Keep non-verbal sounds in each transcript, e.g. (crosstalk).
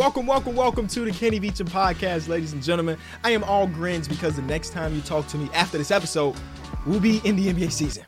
Welcome, welcome, welcome to the Kenny Beecham podcast, ladies and gentlemen. I am all grins because the next time you talk to me after this episode, we'll be in the NBA season.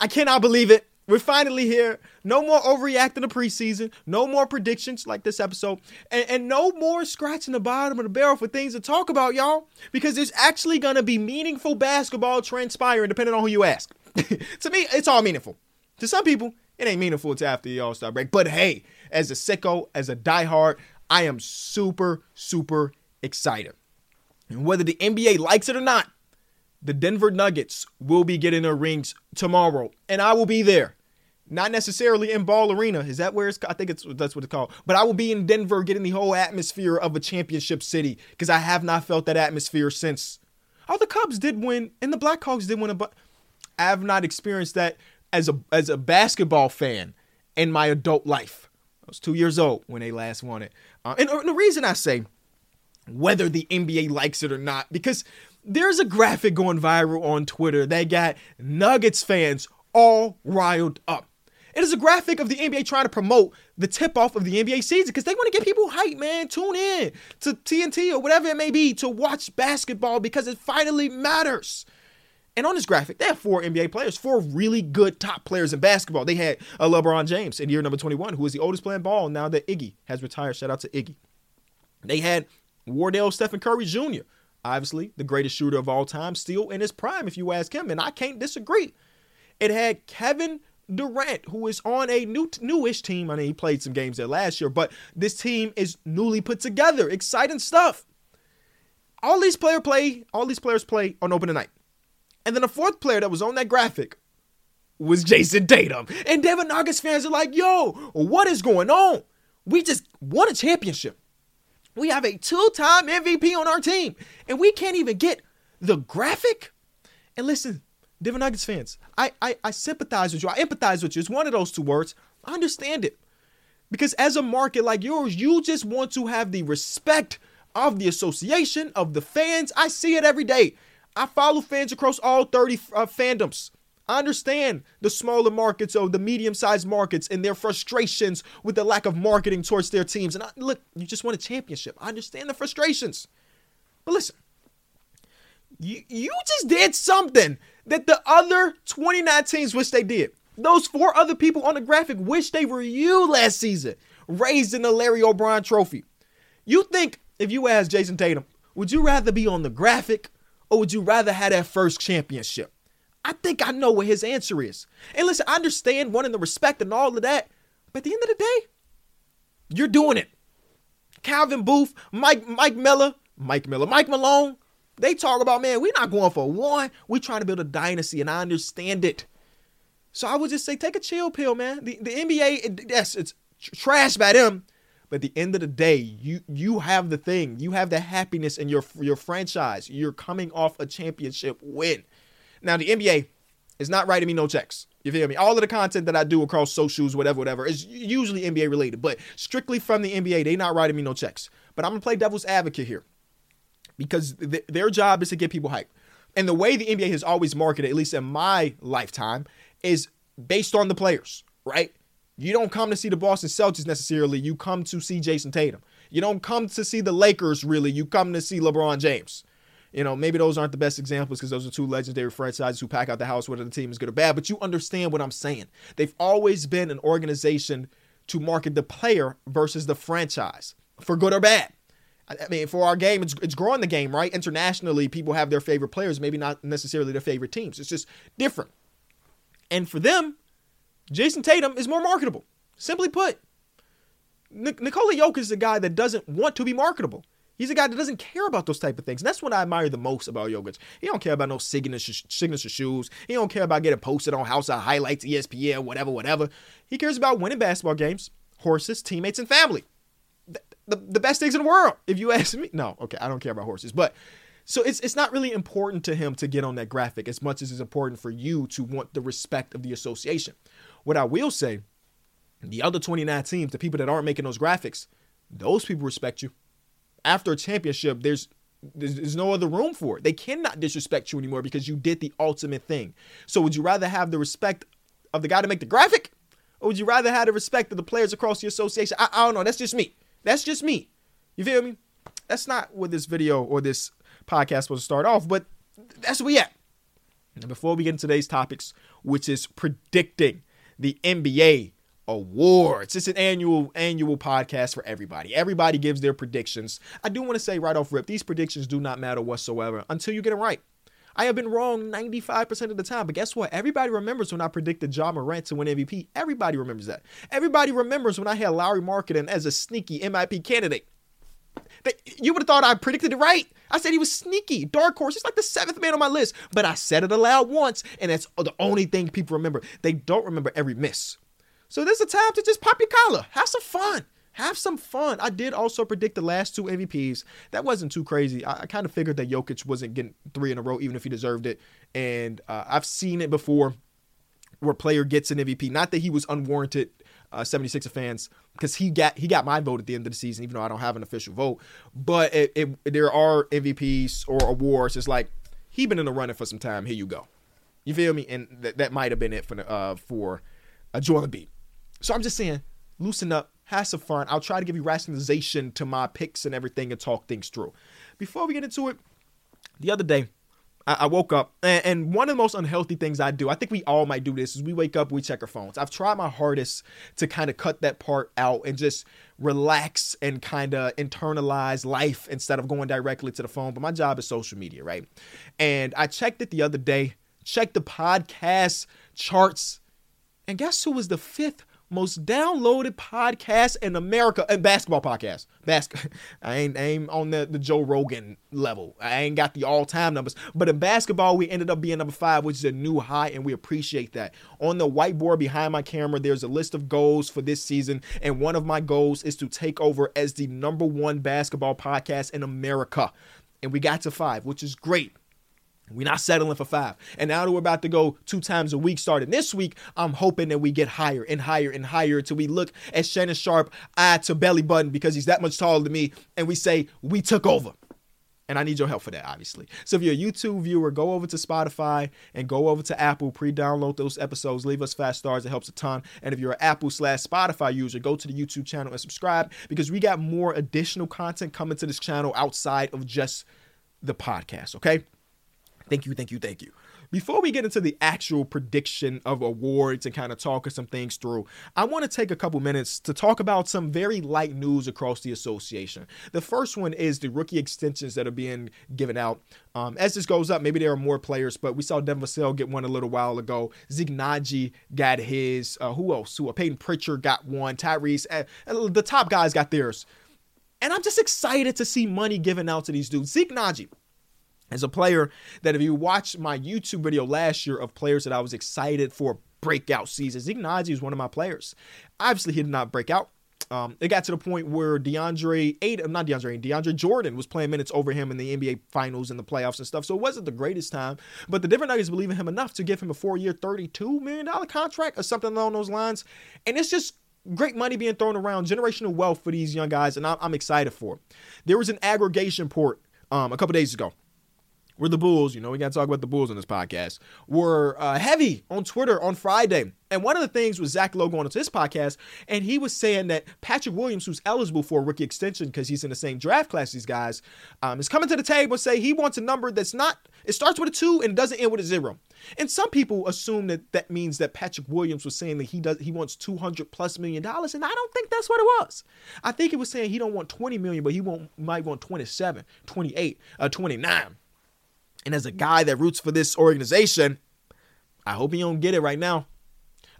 I cannot believe it. We're finally here. No more overreacting to preseason. No more predictions like this episode. And, and no more scratching the bottom of the barrel for things to talk about, y'all. Because there's actually going to be meaningful basketball transpiring depending on who you ask. (laughs) to me, it's all meaningful. To some people, it ain't meaningful until after the All Star break. But hey, as a sicko, as a diehard, I am super, super excited. And whether the NBA likes it or not, the Denver Nuggets will be getting their rings tomorrow, and I will be there. Not necessarily in Ball Arena. Is that where it's? I think it's that's what it's called. But I will be in Denver, getting the whole atmosphere of a championship city because I have not felt that atmosphere since. Oh, the Cubs did win, and the Blackhawks did win, but I have not experienced that as a as a basketball fan in my adult life. I was two years old when they last won it, uh, and, and the reason I say whether the NBA likes it or not because there's a graphic going viral on Twitter that got Nuggets fans all riled up. It is a graphic of the NBA trying to promote the tip off of the NBA season because they want to get people hyped, man. Tune in to TNT or whatever it may be to watch basketball because it finally matters. And on this graphic, they have four NBA players, four really good top players in basketball. They had a LeBron James in year number 21, who is the oldest playing ball now that Iggy has retired. Shout out to Iggy. They had Wardell Stephen Curry Jr., obviously the greatest shooter of all time, still in his prime, if you ask him, and I can't disagree. It had Kevin Durant, who is on a new newish team. I mean, he played some games there last year, but this team is newly put together. Exciting stuff. All these player play, all these players play on opening night. And then the fourth player that was on that graphic was Jayson Tatum. And Denver Nuggets fans are like, yo, what is going on? We just won a championship. We have a two time MVP on our team, and we can't even get the graphic. And listen, Denver Nuggets fans, I, I, I sympathize with you. I empathize with you. It's one of those two words. I understand it. Because as a market like yours, you just want to have the respect of the association, of the fans. I see it every day. I follow fans across all 30 uh, fandoms. I understand the smaller markets or the medium sized markets and their frustrations with the lack of marketing towards their teams. And I, look, you just won a championship. I understand the frustrations. But listen, you, you just did something that the other 29 teams wish they did. Those four other people on the graphic wish they were you last season, raised in the Larry O'Brien trophy. You think if you asked Jayson Tatum, would you rather be on the graphic or would you rather have that first championship? I think I know what his answer is. And listen, I understand wanting the respect and all of that, but at the end of the day, you're doing it. Calvin Booth, Mike, Mike Miller, Mike Miller, Mike Malone, they talk about, man, we're not going for one. We're trying to build a dynasty, and I understand it. So I would just say, take a chill pill, man. The, the NBA, yes, it's trash by them, but at the end of the day, you you have the thing. You have the happiness in your your franchise. You're coming off a championship win. Now the NBA is not writing me no checks. You feel me? All of the content that I do across socials, whatever, whatever, is usually NBA related. But strictly from the NBA, they not writing me no checks. But I'm gonna play devil's advocate here because th- their job is to get people hyped. And the way the NBA has always marketed, at least in my lifetime, is based on the players, right? You don't come to see the Boston Celtics necessarily. You come to see Jayson Tatum. You don't come to see the Lakers really. You come to see LeBron James. You know, maybe those aren't the best examples because those are two legendary franchises who pack out the house whether the team is good or bad, but you understand what I'm saying. They've always been an organization to market the player versus the franchise for good or bad. I mean, for our game, it's, it's growing the game, right? Internationally, people have their favorite players, maybe not necessarily their favorite teams. It's just different. And for them, Jayson Tatum is more marketable. Simply put, Nik- Nikola Jokic is a guy that doesn't want to be marketable. He's a guy that doesn't care about those type of things. And that's what I admire the most about Jokic. He don't care about no signature, signature shoes. He don't care about getting posted on House of Highlights, ESPN, whatever, whatever. He cares about winning basketball games, horses, teammates, and family. The, the, the best things in the world, if you ask me. No, okay, I don't care about horses. But so it's it's not really important to him to get on that graphic as much as it's important for you to want the respect of the association. What I will say, the other 29 teams, the people that aren't making those graphics, those people respect you. After a championship, there's there's, no other room for it. They cannot disrespect you anymore because you did the ultimate thing. So would you rather have the respect of the guy to make the graphic? Or would you rather have the respect of the players across the association? I, I don't know. That's just me. That's just me. You feel me? That's not what this video or this podcast was to start off, but that's where we at. And before we get into today's topics, which is predicting the NBA awards. It's an annual annual podcast for everybody. Everybody gives their predictions. I do want to say right off rip, these predictions do not matter whatsoever until you get them right. I have been wrong 95% of the time, but guess what? Everybody remembers when I predicted Ja Morant to win MVP. Everybody remembers that. Everybody remembers when I had Lauri Markkanen as a sneaky MIP candidate. You would have thought I predicted it right. I said he was sneaky, dark horse. He's like the seventh man on my list, but I said it aloud once, and that's the only thing people remember. They don't remember every miss. So this is a time to just pop your collar, have some fun. Have some fun. I did also predict the last two MVPs. That wasn't too crazy. I, I kind of figured that Jokic wasn't getting three in a row, even if he deserved it. And uh, I've seen it before where player gets an MVP. Not that he was unwarranted uh, 76er fans because he got he got my vote at the end of the season, even though I don't have an official vote. But it, it, there are MVPs or awards. It's like he been in the running for some time. Here you go. You feel me? And th- that might have been it for uh, for uh, Joel Embiid. So I'm just saying, loosen up, have some fun. I'll try to give you rationalization to my picks and everything and talk things through. Before we get into it, the other day I, woke up, and, one of the most unhealthy things I do, I think we all might do this, is we wake up, we check our phones. I've tried my hardest to kind of cut that part out and just relax and kind of internalize life instead of going directly to the phone. But my job is social media, right? And I checked it the other day, checked the podcast charts, and guess who was the fifth most downloaded podcast in America and basketball podcast. (laughs) I ain't, I ain't on the, the Joe Rogan level. I ain't got the all time numbers. But in basketball, we ended up being number five, which is a new high, and we appreciate that. On the whiteboard behind my camera, there's a list of goals for this season. And one of my goals is to take over as the number one basketball podcast in America. And we got to five, which is great. We're not settling for five. And now that we're about to go two times a week starting this week, I'm hoping that we get higher and higher and higher till we look at Shannon Sharpe eye to belly button because he's that much taller than me and we say, we took over. And I need your help for that, obviously. So if you're a YouTube viewer, go over to Spotify and go over to Apple, pre-download those episodes, leave us five stars. It helps a ton. And if you're an Apple slash Spotify user, go to the YouTube channel and subscribe because we got more additional content coming to this channel outside of just the podcast, okay? Thank you, thank you, thank you. Before we get into the actual prediction of awards and kind of talking some things through, I want to take a couple minutes to talk about some very light news across the association. The first one is the rookie extensions that are being given out. Um, as this goes up, maybe there are more players, but we saw Devin Vassell get one a little while ago. Zeke got his. Uh, who else? Who? Uh, Payton Pritchard got one. Tyrese. Uh, the top guys got theirs. And I'm just excited to see money given out to these dudes. Zeke as a player that if you watch my YouTube video last year of players that I was excited for breakout seasons, Ignazi is one of my players. Obviously, he did not break out. Um, it got to the point where DeAndre, eight, not DeAndre, DeAndre Jordan was playing minutes over him in the NBA Finals and the playoffs and stuff. So it wasn't the greatest time, but the Denver Nuggets believe in him enough to give him a four-year, thirty-two million dollar contract or something along those lines. And it's just great money being thrown around, generational wealth for these young guys, and I'm, I'm excited for. It. There was an aggregation port um, a couple days ago where the Bulls, you know, we got to talk about the Bulls on this podcast, were uh, heavy on Twitter on Friday. And one of the things was Zach Lowe going into his podcast, and he was saying that Patrick Williams, who's eligible for a rookie extension because he's in the same draft class these guys, um, is coming to the table and say he wants a number that's not, it starts with a two and doesn't end with a zero. And some people assume that that means that Patrick Williams was saying that he does he wants 200 plus million dollars, and I don't think that's what it was. I think it was saying he don't want 20 million, but he won't might want 27, 28, uh, 29. And as a guy that roots for this organization, I hope he don't get it right now.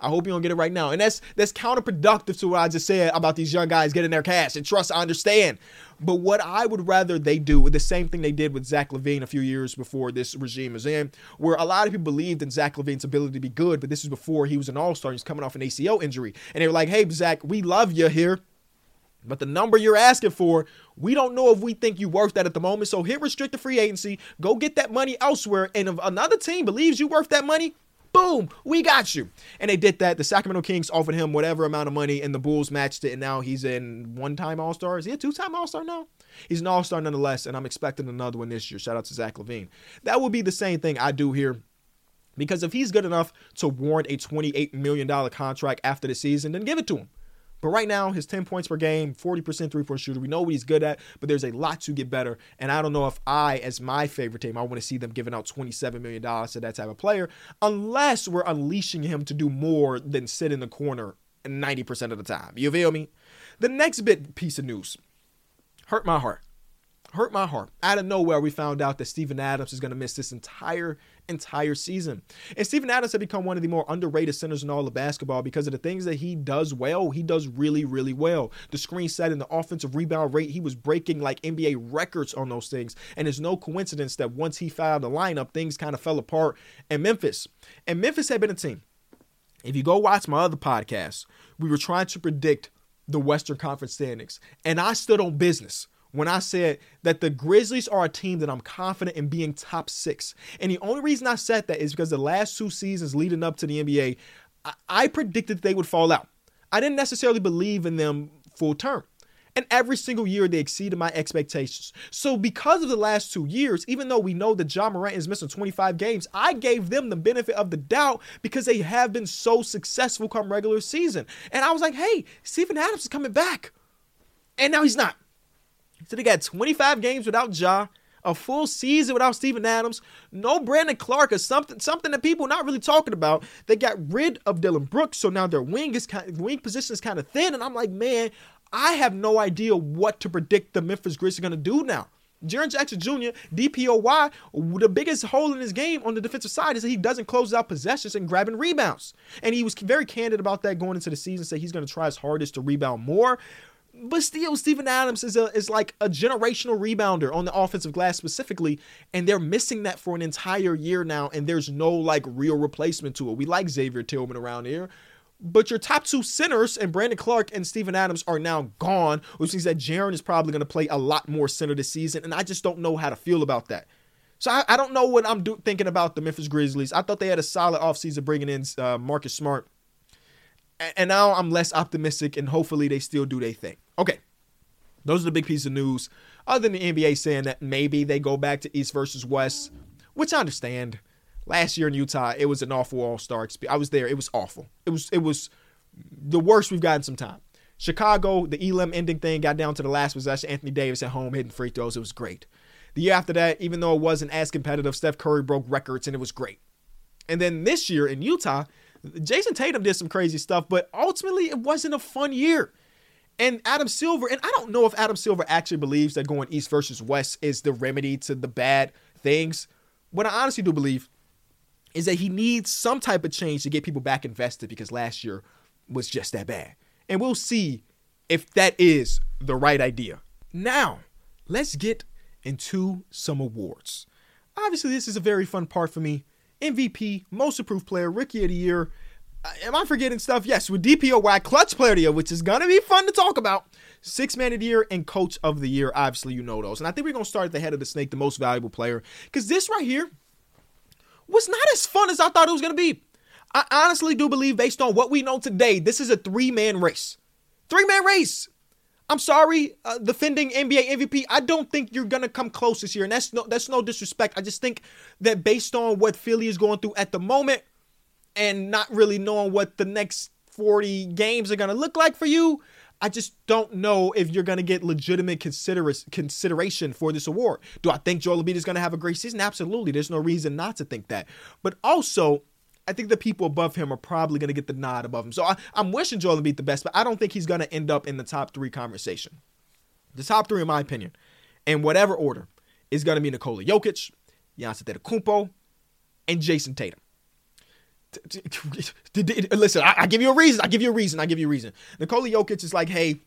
I hope you don't get it right now. And that's that's counterproductive to what I just said about these young guys getting their cash. And trust, I understand. But what I would rather they do, with the same thing they did with Zach LaVine a few years before this regime was in, where a lot of people believed in Zach LaVine's ability to be good, but this was before he was an all-star. He's coming off an ACL injury. And they were like, hey, Zach, we love you here. But the number you're asking for, we don't know if we think you're worth that at the moment. So hit restricted free agency, go get that money elsewhere. And if another team believes you're worth that money, boom, we got you. And they did that. The Sacramento Kings offered him whatever amount of money, and the Bulls matched it. And now he's in one-time All-Star. Is he a two-time All-Star now? He's an All-Star nonetheless, and I'm expecting another one this year. Shout out to Zach LaVine. That would be the same thing I do here. Because if he's good enough to warrant a $28 million contract after the season, then give it to him. But right now, his 10 points per game, 40% three point shooter. We know what he's good at, but there's a lot to get better. And I don't know if I, as my favorite team, I want to see them giving out $27 million to that type of player, unless we're unleashing him to do more than sit in the corner 90% of the time. You feel me? The next bit piece of news hurt my heart hurt my heart. Out of nowhere, we found out that Steven Adams is going to miss this entire entire season. And Steven Adams had become one of the more underrated centers in all of basketball because of the things that he does well. He does really, really well. The screen set and the offensive rebound rate, he was breaking like NBA records on those things. And it's no coincidence that once he found the lineup, things kind of fell apart in Memphis. And Memphis had been a team. If you go watch my other podcast, we were trying to predict the Western Conference standings. And I stood on business when I said that the Grizzlies are a team that I'm confident in being top six. And the only reason I said that is because the last two seasons leading up to the NBA, I, I predicted they would fall out. I didn't necessarily believe in them full term. And every single year they exceeded my expectations. So because of the last two years, even though we know that Ja Morant is missing 25 games, I gave them the benefit of the doubt because they have been so successful come regular season. And I was like, hey, Steven Adams is coming back. And now he's not. So they got 25 games without Ja, a full season without Steven Adams, no Brandon Clarke or something something that people not really talking about. They got rid of Dillon Brooks, so now their wing is kind, wing position is kind of thin, and I'm like, man, I have no idea what to predict the Memphis Grizzlies are gonna do now. Jaren Jackson Jr., DPOY, the biggest hole in his game on the defensive side is that he doesn't close out possessions and grabbing rebounds. And he was very candid about that going into the season, said he's going to try his hardest to rebound more. But still, Steven Adams is a, is like a generational rebounder on the offensive glass specifically, and they're missing that for an entire year now, and there's no like real replacement to it. We like Xavier Tillman around here, but your top two centers and Brandon Clarke and Steven Adams are now gone, which means that Jaren is probably going to play a lot more center this season, and I just don't know how to feel about that. So I, I don't know what I'm do- thinking about the Memphis Grizzlies. I thought they had a solid offseason bringing in uh, Marcus Smart and now I'm less optimistic, and hopefully they still do their thing. Okay, those are the big pieces of news. Other than the NBA saying that maybe they go back to East versus West, which I understand. Last year in Utah, it was an awful All Star experience. I was there. It was awful. It was it was the worst we've gotten some time. Chicago, the Elam ending thing got down to the last possession. Anthony Davis at home hitting free throws. It was great. The year after that, even though it wasn't as competitive, Steph Curry broke records and it was great. And then this year in Utah, Jayson Tatum did some crazy stuff, but ultimately it wasn't a fun year. And Adam Silver, and I don't know if Adam Silver actually believes that going East versus West is the remedy to the bad things. What I honestly do believe is that he needs some type of change to get people back invested because last year was just that bad. And we'll see if that is the right idea. Now, let's get into some awards. Obviously, this is a very fun part for me MVP, Most Improved Player, Rookie of the Year. Am I forgetting stuff? Yes, with DPOY, Clutch Player of the Year, which is to be fun to talk about. Six Man of the Year and Coach of the Year. Obviously, you know those. And I think we're to start at the head of the snake, the most valuable player. Because this right here was not as fun as I thought it was to be. I honestly do believe, based on what we know today, this is a three man race. Three man race. I'm sorry, uh, defending NBA MVP. I don't think you're gonna come close this year, and that's no that's no disrespect. I just think that based on what Philly is going through at the moment, and not really knowing what the next 40 games are gonna look like for you, I just don't know if you're gonna get legitimate consider- consideration for this award. Do I think Joel Embiid is gonna have a great season? Absolutely. There's no reason not to think that. But also, I think the people above him are probably going to get the nod above him. So I, am wishing Joel Embiid the best, but I don't think he's going to end up in the top three conversation. The top three, in my opinion, in whatever order, is going to be Nikola Jokic, Giannis Antetokounmpo, and Jayson Tatum. (laughs) Listen, I, I give you a reason. I give you a reason. I give you a reason. Nikola Jokic is like, hey,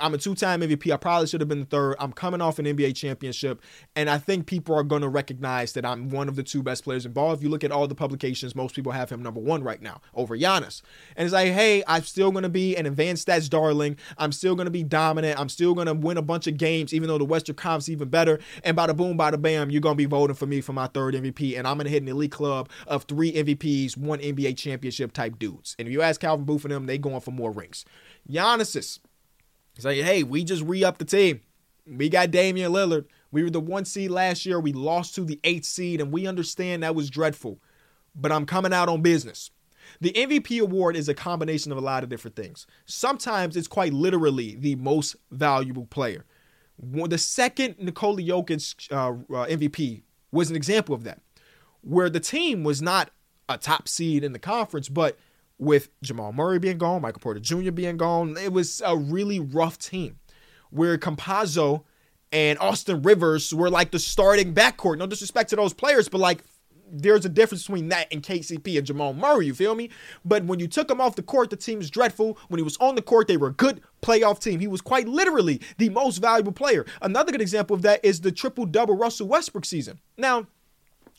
I'm a two-time MVP. I probably should have been the third. I'm coming off an NBA championship, and I think people are going to recognize that I'm one of the two best players in ball. If you look at all the publications, most people have him number one right now over Giannis. And it's like, hey, I'm still going to be an advanced stats darling. I'm still going to be dominant. I'm still going to win a bunch of games, even though the Western Conference even better. And by the boom, by the bam, you're going to be voting for me for my third MVP, and I'm going to hit an elite club of three MVPs, one NBA championship type dudes. And if you ask Calvin Booth and them, they going for more rings. Giannis's Say, hey, we just re upped the team. We got Damian Lillard. We were the one seed last year. We lost to the eighth seed, and we understand that was dreadful. But I'm coming out on business. The MVP award is a combination of a lot of different things. Sometimes it's quite literally the most valuable player. The second Nikola Jokic uh, uh, MVP was an example of that, where the team was not a top seed in the conference, but with Jamal Murray being gone, Michael Porter Jr. being gone, it was a really rough team where Campazzo and Austin Rivers were like the starting backcourt. No disrespect to those players, but like there's a difference between that and KCP and Jamal Murray, you feel me? But when you took him off the court, the team was dreadful. When he was on the court, they were a good playoff team. He was quite literally the most valuable player. Another good example of that is the triple double Russell Westbrook season. Now,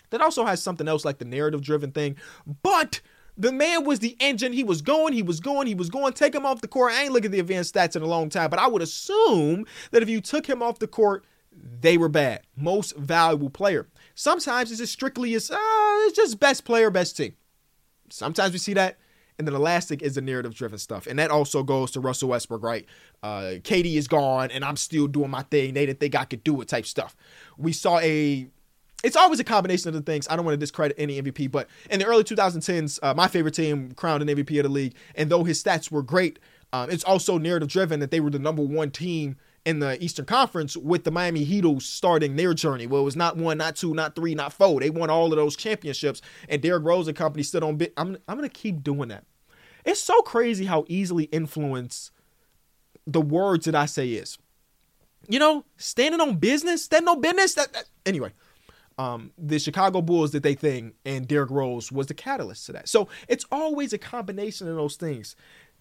that also has something else like the narrative driven thing, but the man was the engine. He was going, he was going, he was going. Take him off the court. I ain't looking at the advanced stats in a long time, but I would assume that if you took him off the court, they were bad. Most valuable player. Sometimes it's just strictly as uh, it's just best player, best team. Sometimes we see that. And then elastic is the narrative driven stuff. And that also goes to Russell Westbrook, right? Uh, KD is gone and I'm still doing my thing. They didn't think I could do it type stuff. We saw a it's always a combination of the things. I don't want to discredit any MVP, but in the early 2010s, uh, my favorite team crowned an MVP of the league. And though his stats were great, um, it's also narrative driven that they were the number one team in the Eastern Conference with the Miami Heat starting their journey. Well, it was not one, not two, not three, not four. They won all of those championships, and Derrick Rose and company stood on bit. I'm I'm gonna keep doing that. It's so crazy how easily influence the words that I say is. You know, standing on business, standing on business. That, that anyway. Um, the Chicago Bulls did they thing, and Derrick Rose was the catalyst to that. So it's always a combination of those things.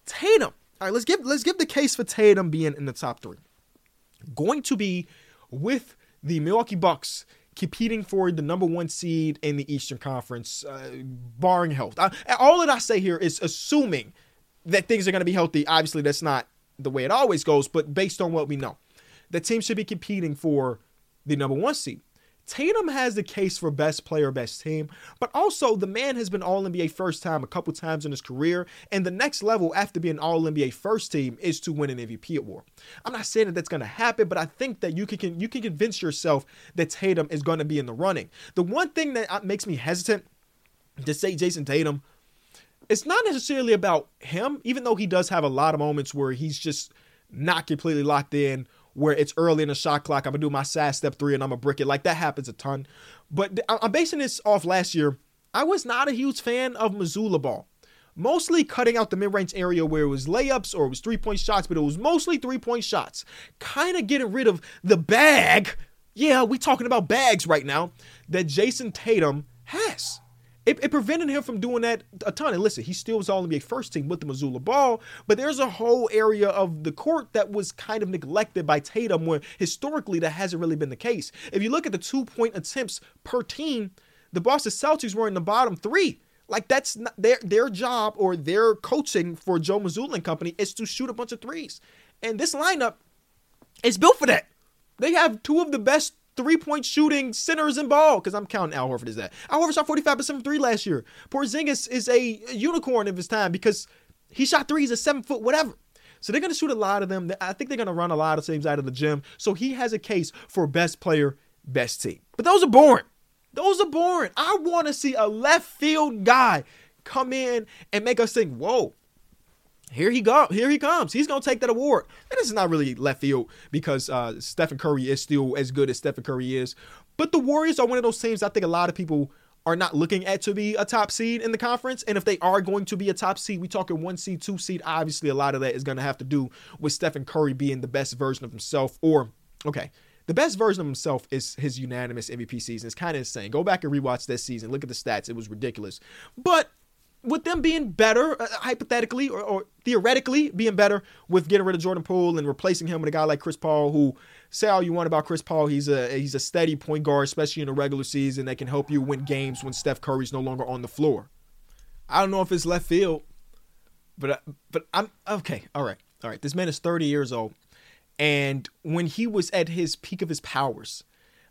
Tatum. All right, let's give let's give the case for Tatum being in the top three going to be with the Milwaukee Bucks competing for the number one seed in the Eastern Conference, uh, barring health. I, all that I say here is assuming that things are going to be healthy. Obviously, that's not the way it always goes, but based on what we know, the team should be competing for the number one seed. Tatum has the case for best player, best team, but also the man has been All NBA first time a couple times in his career, and the next level after being All NBA first team is to win an MVP award. I'm not saying that that's going to happen, but I think that you can you can convince yourself that Tatum is going to be in the running. The one thing that uh, makes me hesitant to say Jayson Tatum, it's not necessarily about him, even though he does have a lot of moments where he's just not completely locked in where it's early in the shot clock. I'm gonna do my sad step three and I'm gonna brick it. Like that happens a ton. But I'm basing this off last year. I was not a huge fan of Mazzulla ball. Mostly cutting out the mid range area where it was layups or it was three point shots, but it was mostly three point shots. Kind of getting rid of the bag. Yeah, we talking about bags right now that Jayson Tatum has. It, it, prevented him from doing that a ton. And listen, he still was all NBA first team with the Mazzulla ball, but there's a whole area of the court that was kind of neglected by Tatum where historically that hasn't really been the case. If you look at the two point attempts per team, the Boston Celtics were in the bottom three. Like that's not their their job or their coaching for Joe Mazzulla and company is to shoot a bunch of threes. And this lineup is built for that. They have two of the best three point shooting centers and ball because I'm counting Al Horford as that. Al Horford shot 45% from three last year. Porzingis is a unicorn of his time because he shot threes at seven foot, whatever. So they're going to shoot a lot of them. I think they're going to run a lot of things out of the gym. So he has a case for best player, best team. But those are boring. Those are boring. I want to see a left field guy come in and make us think, whoa, here he go. Here he comes. He's gonna take that award. And this is not really left field because uh, Stephen Curry is still as good as Stephen Curry is. But the Warriors are one of those teams I think a lot of people are not looking at to be a top seed in the conference. And if they are going to be a top seed, we talking one seed, two seed. Obviously, a lot of that is gonna have to do with Stephen Curry being the best version of himself. Or okay, the best version of himself is his unanimous MVP season. It's kind of insane. Go back and rewatch that season. Look at the stats. It was ridiculous. But with them being better, uh, hypothetically or, or, theoretically being better with getting rid of Jordan Poole and replacing him with a guy like Chris Paul, who say all you want about Chris Paul, he's a he's a steady point guard, especially in the regular season, that can help you win games when Steph Curry's no longer on the floor. I don't know if it's left field, but uh, but I'm okay. All right, all right. This man is 30 years old, and when he was at his peak of his powers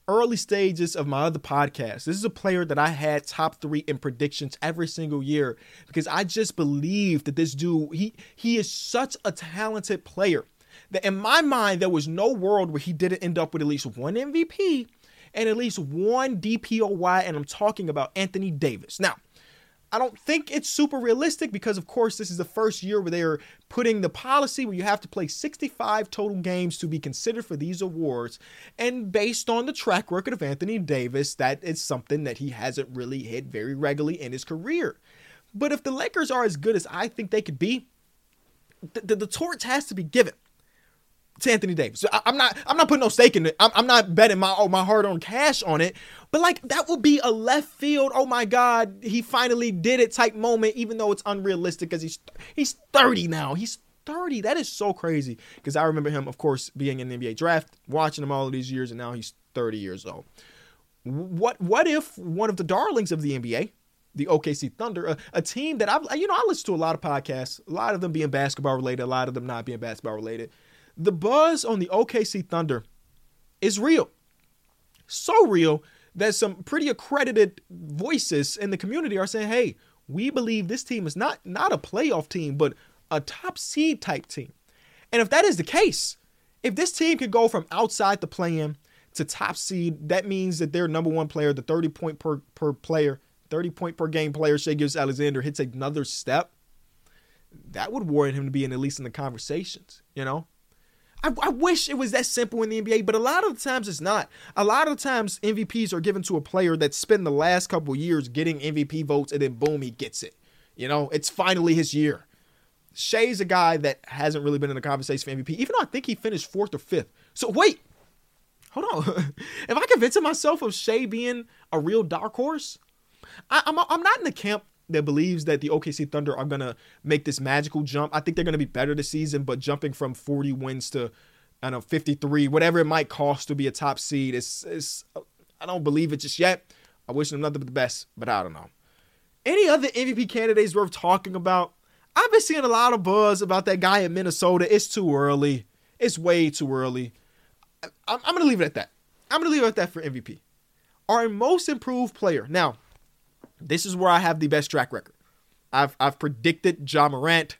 early stages of my other podcast. This is a player that I had top three in predictions every single year because I just believe that this dude, he he is such a talented player that in my mind there was no world where he didn't end up with at least one MVP and at least one DPOY, and I'm talking about Anthony Davis. Now, I don't think it's super realistic because, of course, this is the first year where they're putting the policy where you have to play 65 total games to be considered for these awards. And based on the track record of Anthony Davis, that is something that he hasn't really hit very regularly in his career. But if the Lakers are as good as I think they could be, the, the, the torch has to be given to Anthony Davis. I, am not I'm not putting no stake in it. I'm, I'm not betting my oh, my hard earned cash on it. But like that would be a left field. Oh my God, he finally did it type moment. Even though it's unrealistic because he's he's 30 now. He's 30. That is so crazy. Because I remember him, of course, being in the NBA draft, watching him all of these years, and now he's 30 years old. What what if one of the darlings of the NBA, the OKC Thunder, a, a, team that I've, you know, I listen to a lot of podcasts, a lot of them being basketball related, a lot of them not being basketball related the buzz on the OKC Thunder is real. So real that some pretty accredited voices in the community are saying, hey, we believe this team is not, not a playoff team, but a top seed type team. And if that is the case, if this team could go from outside the play-in to top seed, that means that their number one player, the 30 point per, per player, 30 point per game player, Shai Gilgeous-Alexander, hits another step, that would warrant him to be in at least in the conversations, you know? I, I, wish it was that simple in the NBA, but a lot of times it's not. A lot of times MVPs are given to a player that spent the last couple years getting MVP votes, and then boom, he gets it. You know, it's finally his year. Shai's a guy that hasn't really been in the conversation for MVP, even though I think he finished fourth or fifth. So wait, hold on. (laughs) if I convince myself of Shai being a real dark horse, I, I'm I'm not in the camp that believes that the OKC Thunder are to make this magical jump. I think they're to be better this season, but jumping from 40 wins to I don't know 53, whatever it might cost to be a top seed, is is I don't believe it just yet. I wish them nothing but the best, but I don't know. Any other MVP candidates worth talking about? I've been seeing a lot of buzz about that guy in Minnesota. It's too early. It's way too early. I'm going to leave it at that. I'm to leave it at that for MVP. Our most improved player. Now, this is where I have the best track record. I've I've predicted Ja Morant.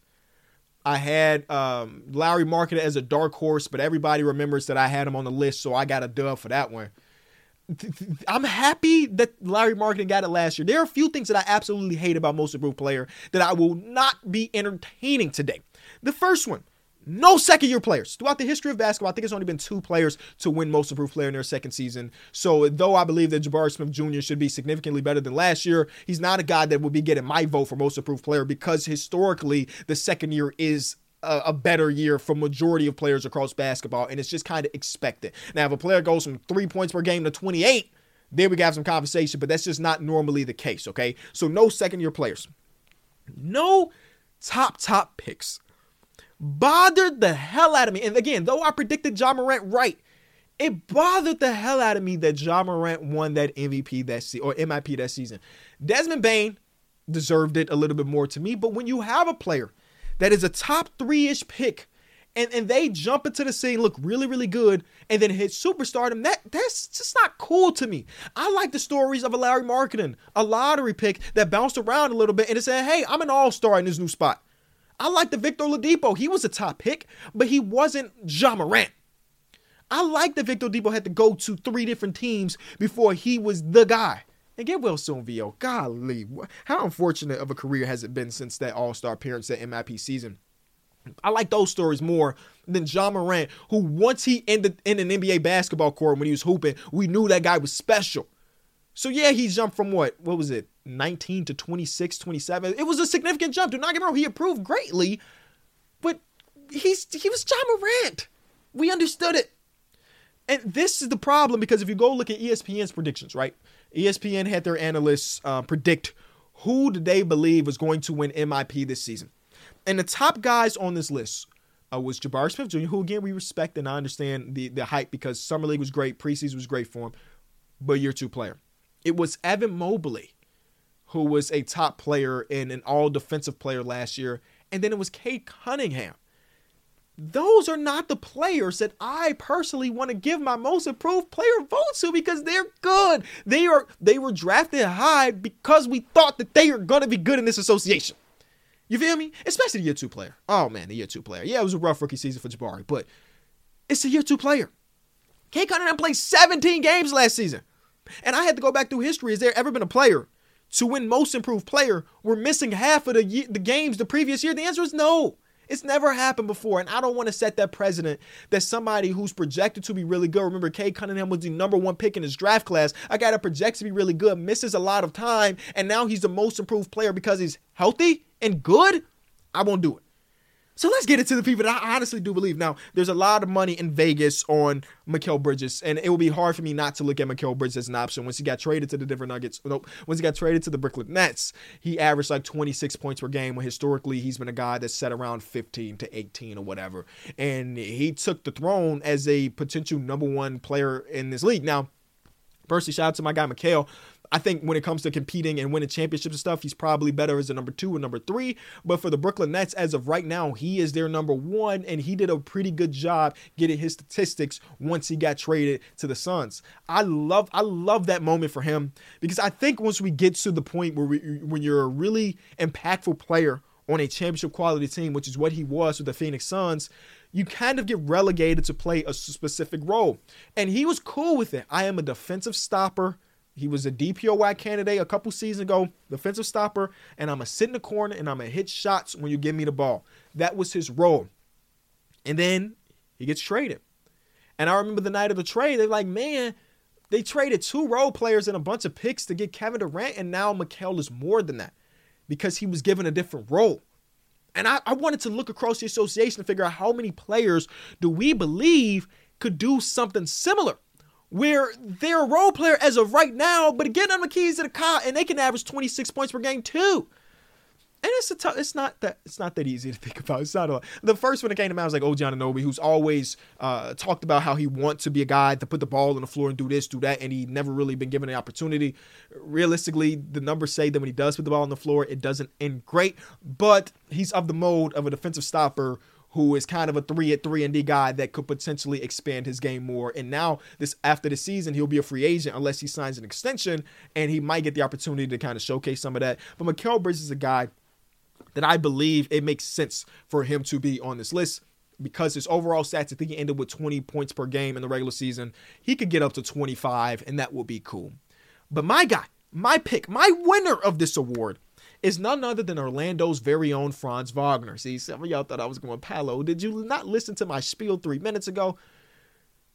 I had um, Lauri Markkanen as a dark horse, but everybody remembers that I had him on the list, so I got a dub for that one. I'm happy that Lauri Markkanen got it last year. There are a few things that I absolutely hate about most improved player that I will not be entertaining today. The first one, no second year players. Throughout the history of basketball, I think it's only been two players to win most improved player in their second season. So, though I believe that Jabari Smith Jr. should be significantly better than last year, he's not a guy that would be getting my vote for most improved player because historically, the second year is a, better year for majority of players across basketball, and it's just kind of expected. Now, if a player goes from three points per game to 28, then we can have some conversation, but that's just not normally the case, okay? So, no second year players. No top, top picks bothered the hell out of me. And again, though I predicted Ja Morant right, it bothered the hell out of me that Ja Morant won that MVP that season or MIP that season. Desmond Bane deserved it a little bit more to me, but when you have a player that is a top three-ish pick and, and they jump into the scene, look really, really good, and then hit superstardom, that that's just not cool to me. I like the stories of a Larry Markkanen, a lottery pick that bounced around a little bit and it said, hey, I'm an all-star in this new spot. I like the Victor Oladipo. He was a top pick, but he wasn't Ja Morant. I like that Victor Oladipo had to go to three different teams before he was the guy. And get well soon, VO. Golly, how unfortunate of a career has it been since that All Star appearance at MIP season? I like those stories more than Ja Morant, who once he ended in an NBA basketball court when he was hooping, we knew that guy was special. So yeah, he jumped from what? What was it? 19 to 26, 27. It was a significant jump. Do not get me wrong, he improved greatly, but he's he was Ja Morant. We understood it. And this is the problem because if you go look at ESPN's predictions, right? ESPN had their analysts uh, predict who did they believe was going to win MIP this season. And the top guys on this list uh, was Jabari Smith Jr., who again we respect and I understand the the hype because summer league was great, preseason was great for him, but year two player. It was Evan Mobley, who was a top player and an all defensive player last year. And then it was Cade Cunningham. Those are not the players that I personally want to give my most improved player vote to because they're good. They are they were drafted high because we thought that they are going to be good in this association. You feel me? Especially the year two player. Oh man, the year two player. Yeah, it was a rough rookie season for Jabari, but it's a year two player. Cade Cunningham played 17 games last season. And I had to go back through history. Has there ever been a player to win most improved player, we're missing half of the the games the previous year? The answer is no. It's never happened before, and I don't want to set that precedent that somebody who's projected to be really good. Remember, Cade Cunningham was the number one pick in his draft class. I got to project to be really good, misses a lot of time, and now he's the most improved player because he's healthy and good. I won't do it. So let's get into the people that I honestly do believe. Now, there's a lot of money in Vegas on Mikal Bridges, and it will be hard for me not to look at Mikal Bridges as an option. Once he got traded to the Denver Nuggets, nope, once he got traded to the Brooklyn Nets, he averaged like 26 points per game. When historically he's been a guy that's set around 15 to 18 or whatever, and he took the throne as a potential number one player in this league. Now, Personally, shout out to my guy Mikal. I think when it comes to competing and winning championships and stuff, he's probably better as a number two or number three. But for the Brooklyn Nets, as of right now, he is their number one, and he did a pretty good job getting his statistics once he got traded to the Suns. I love, I love that moment for him because I think once we get to the point where we, when you're a really impactful player on a championship quality team, which is what he was with the Phoenix Suns, you kind of get relegated to play a specific role. And he was cool with it. I am a defensive stopper. He was a DPOY candidate a couple seasons ago, defensive stopper, and I'm going to sit in the corner and I'm going to hit shots when you give me the ball. That was his role. And then he gets traded. And I remember the night of the trade, they're like, man, they traded two role players and a bunch of picks to get Kevin Durant, and now Mikal is more than that because he was given a different role. And I, I wanted to look across the association to figure out how many players do we believe could do something similar where they're a role player as of right now, but again, on the keys to the car and they can average 26 points per game too. And it's a tough, it's not that it's not that easy to (laughs) think about. It's not a, lot. the first one that came to mind was like OG Anunoby, who's always uh, talked about how he wants to be a guy to put the ball on the floor and do this, do that, and he never really been given the opportunity. Realistically, the numbers say that when he does put the ball on the floor, it doesn't end great. But he's of the mode of a defensive stopper who is kind of a three at three and D guy that could potentially expand his game more. And now this after the season, he'll be a free agent unless he signs an extension, and he might get the opportunity to kind of showcase some of that. But Mikal Bridges is a guy that I believe it makes sense for him to be on this list because his overall stats, I think he ended with 20 points per game in the regular season. He could get up to 25, and that would be cool. But my guy, my pick, my winner of this award is none other than Orlando's very own Franz Wagner. See, some of y'all thought I was going Paolo. Did you not listen to my spiel three minutes ago?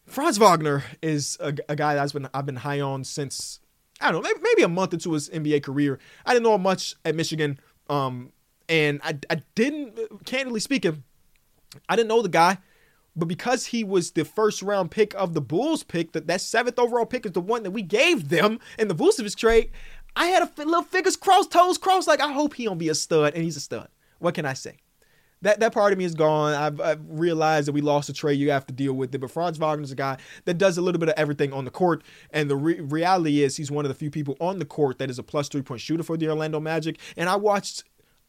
Franz Wagner is a, a guy that's been I've been high on since I don't know maybe, maybe a month into his NBA career. I didn't know much at Michigan, um, and I I didn't candidly speaking, I didn't know the guy. But because he was the first round pick of the Bulls pick, that, that seventh overall pick is the one that we gave them in the Vucevic trade, I had a little fingers crossed, toes crossed. Like, I hope he don't be a stud, and he's a stud. What can I say? That, that part of me is gone. I've, I've realized that we lost a trade. You have to deal with it. But Franz Wagner's a guy that does a little bit of everything on the court. And the re- reality is, he's one of the few people on the court that is a plus three point shooter for the Orlando Magic. And I watched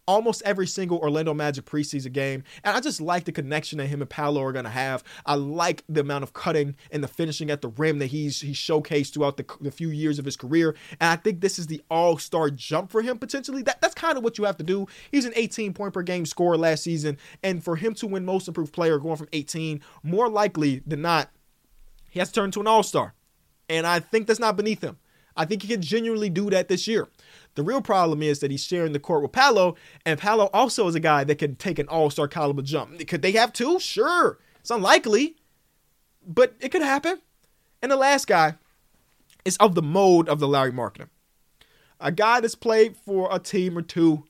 almost every single Orlando Magic preseason game. And I just like the connection that him and Paolo are going to have. I like the amount of cutting and the finishing at the rim that he's he's showcased throughout the, the few years of his career. And I think this is the all-star jump for him potentially. That, that's kind of what you have to do. He's an 18 point per game scorer last season. And for him to win most improved player going from 18, more likely than not, he has to turn to an all-star. And I think that's not beneath him. I think he can genuinely do that this year. The real problem is that he's sharing the court with Paolo, and Paolo also is a guy that can take an all star caliber jump. Could they have two? Sure. It's unlikely, but it could happen. And the last guy is of the mode of the Larry Markkanen. A guy that's played for a team or two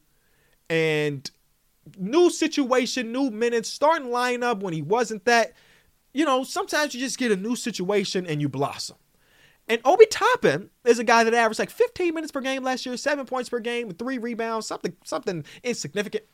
and new situation, new minutes, starting lineup when he wasn't that. You know, sometimes you just get a new situation and you blossom. And Obi Toppin is a guy that averaged like 15 minutes per game last year, seven points per game, three rebounds, something something insignificant.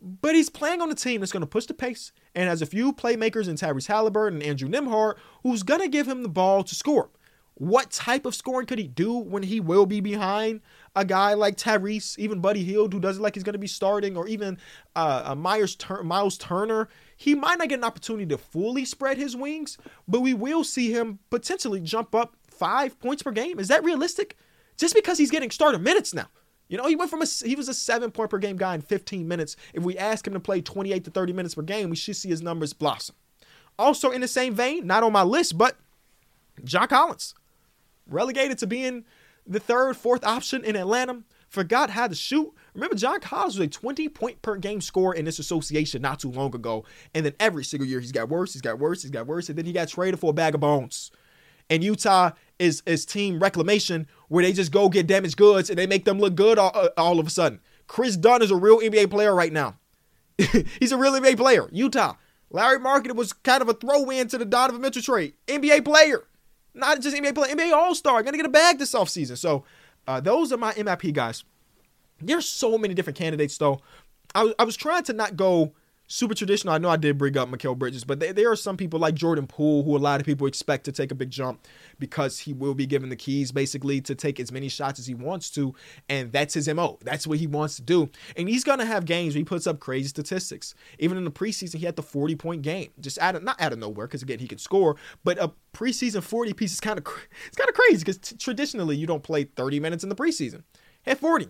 But he's playing on a team that's going to push the pace and has a few playmakers in Tyrese Halliburton and Andrew Nembhard who's going to give him the ball to score. What type of scoring could he do when he will be behind a guy like Tyrese, even Buddy Hield, who doesn't like he's going to be starting, or even uh, Myers Tur- Miles Turner? He might not get an opportunity to fully spread his wings, but we will see him potentially jump up five points per game? Is that realistic? Just because he's getting starter minutes now. You know, he went from a he was a seven point per game guy in 15 minutes. If we ask him to play 28 to 30 minutes per game, we should see his numbers blossom. Also, in the same vein, not on my list, but John Collins, relegated to being the third, fourth option in Atlanta, forgot how to shoot. Remember, John Collins was a 20 point per game scorer in this association not too long ago. And then every single year he's got worse, he's got worse, he's got worse. And then he got traded for a bag of bones. And Utah is is team reclamation where they just go get damaged goods and they make them look good all, uh, all of a sudden. Kris Dunn is a real NBA player right now. (laughs) he's a real NBA player. Utah. Lauri Markkanen was kind of a throw in to the Donovan Mitchell trade. NBA player. Not just NBA player, NBA All Star. Gonna get a bag this offseason. So uh, those are my MIP guys. There's so many different candidates, though. I, I was trying to not go super traditional. I know I did bring up Mikal Bridges, but there, there are some people like Jordan Poole who a lot of people expect to take a big jump because he will be given the keys basically to take as many shots as he wants to, and that's his MO. That's what he wants to do. And he's gonna have games where he puts up crazy statistics. Even in the preseason, he had the 40 point game, just out of not out of nowhere, because again he can score, but a preseason 40 piece is kind of it's kind of crazy because t- traditionally you don't play 30 minutes in the preseason. Had 40.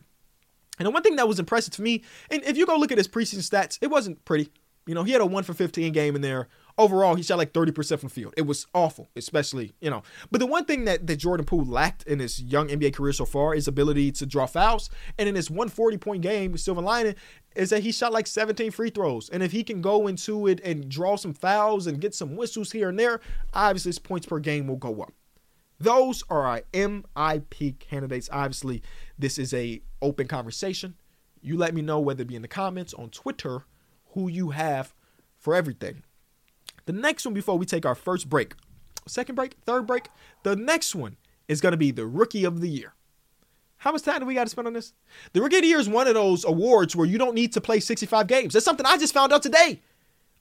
And the one thing that was impressive to me, and if you go look at his preseason stats, it wasn't pretty. You know, he had a one for 15 game in there. Overall, he shot like 30% from field. It was awful, especially, you know. But the one thing that, that Jordan Poole lacked in his young NBA career so far is ability to draw fouls. And in his 140 point game with Silver Lining, is that he shot like 17 free throws. And if he can go into it and draw some fouls and get some whistles here and there, obviously his points per game will go up. Those are our MIP candidates. Obviously, this is a open conversation. You let me know whether it be in the comments on Twitter who you have for everything. The next one before we take our first break, second break, third break, the next one is going to be the rookie of the year. How much time do we got to spend on this? The rookie of the year is one of those awards where you don't need to play 65 games. That's something I just found out today.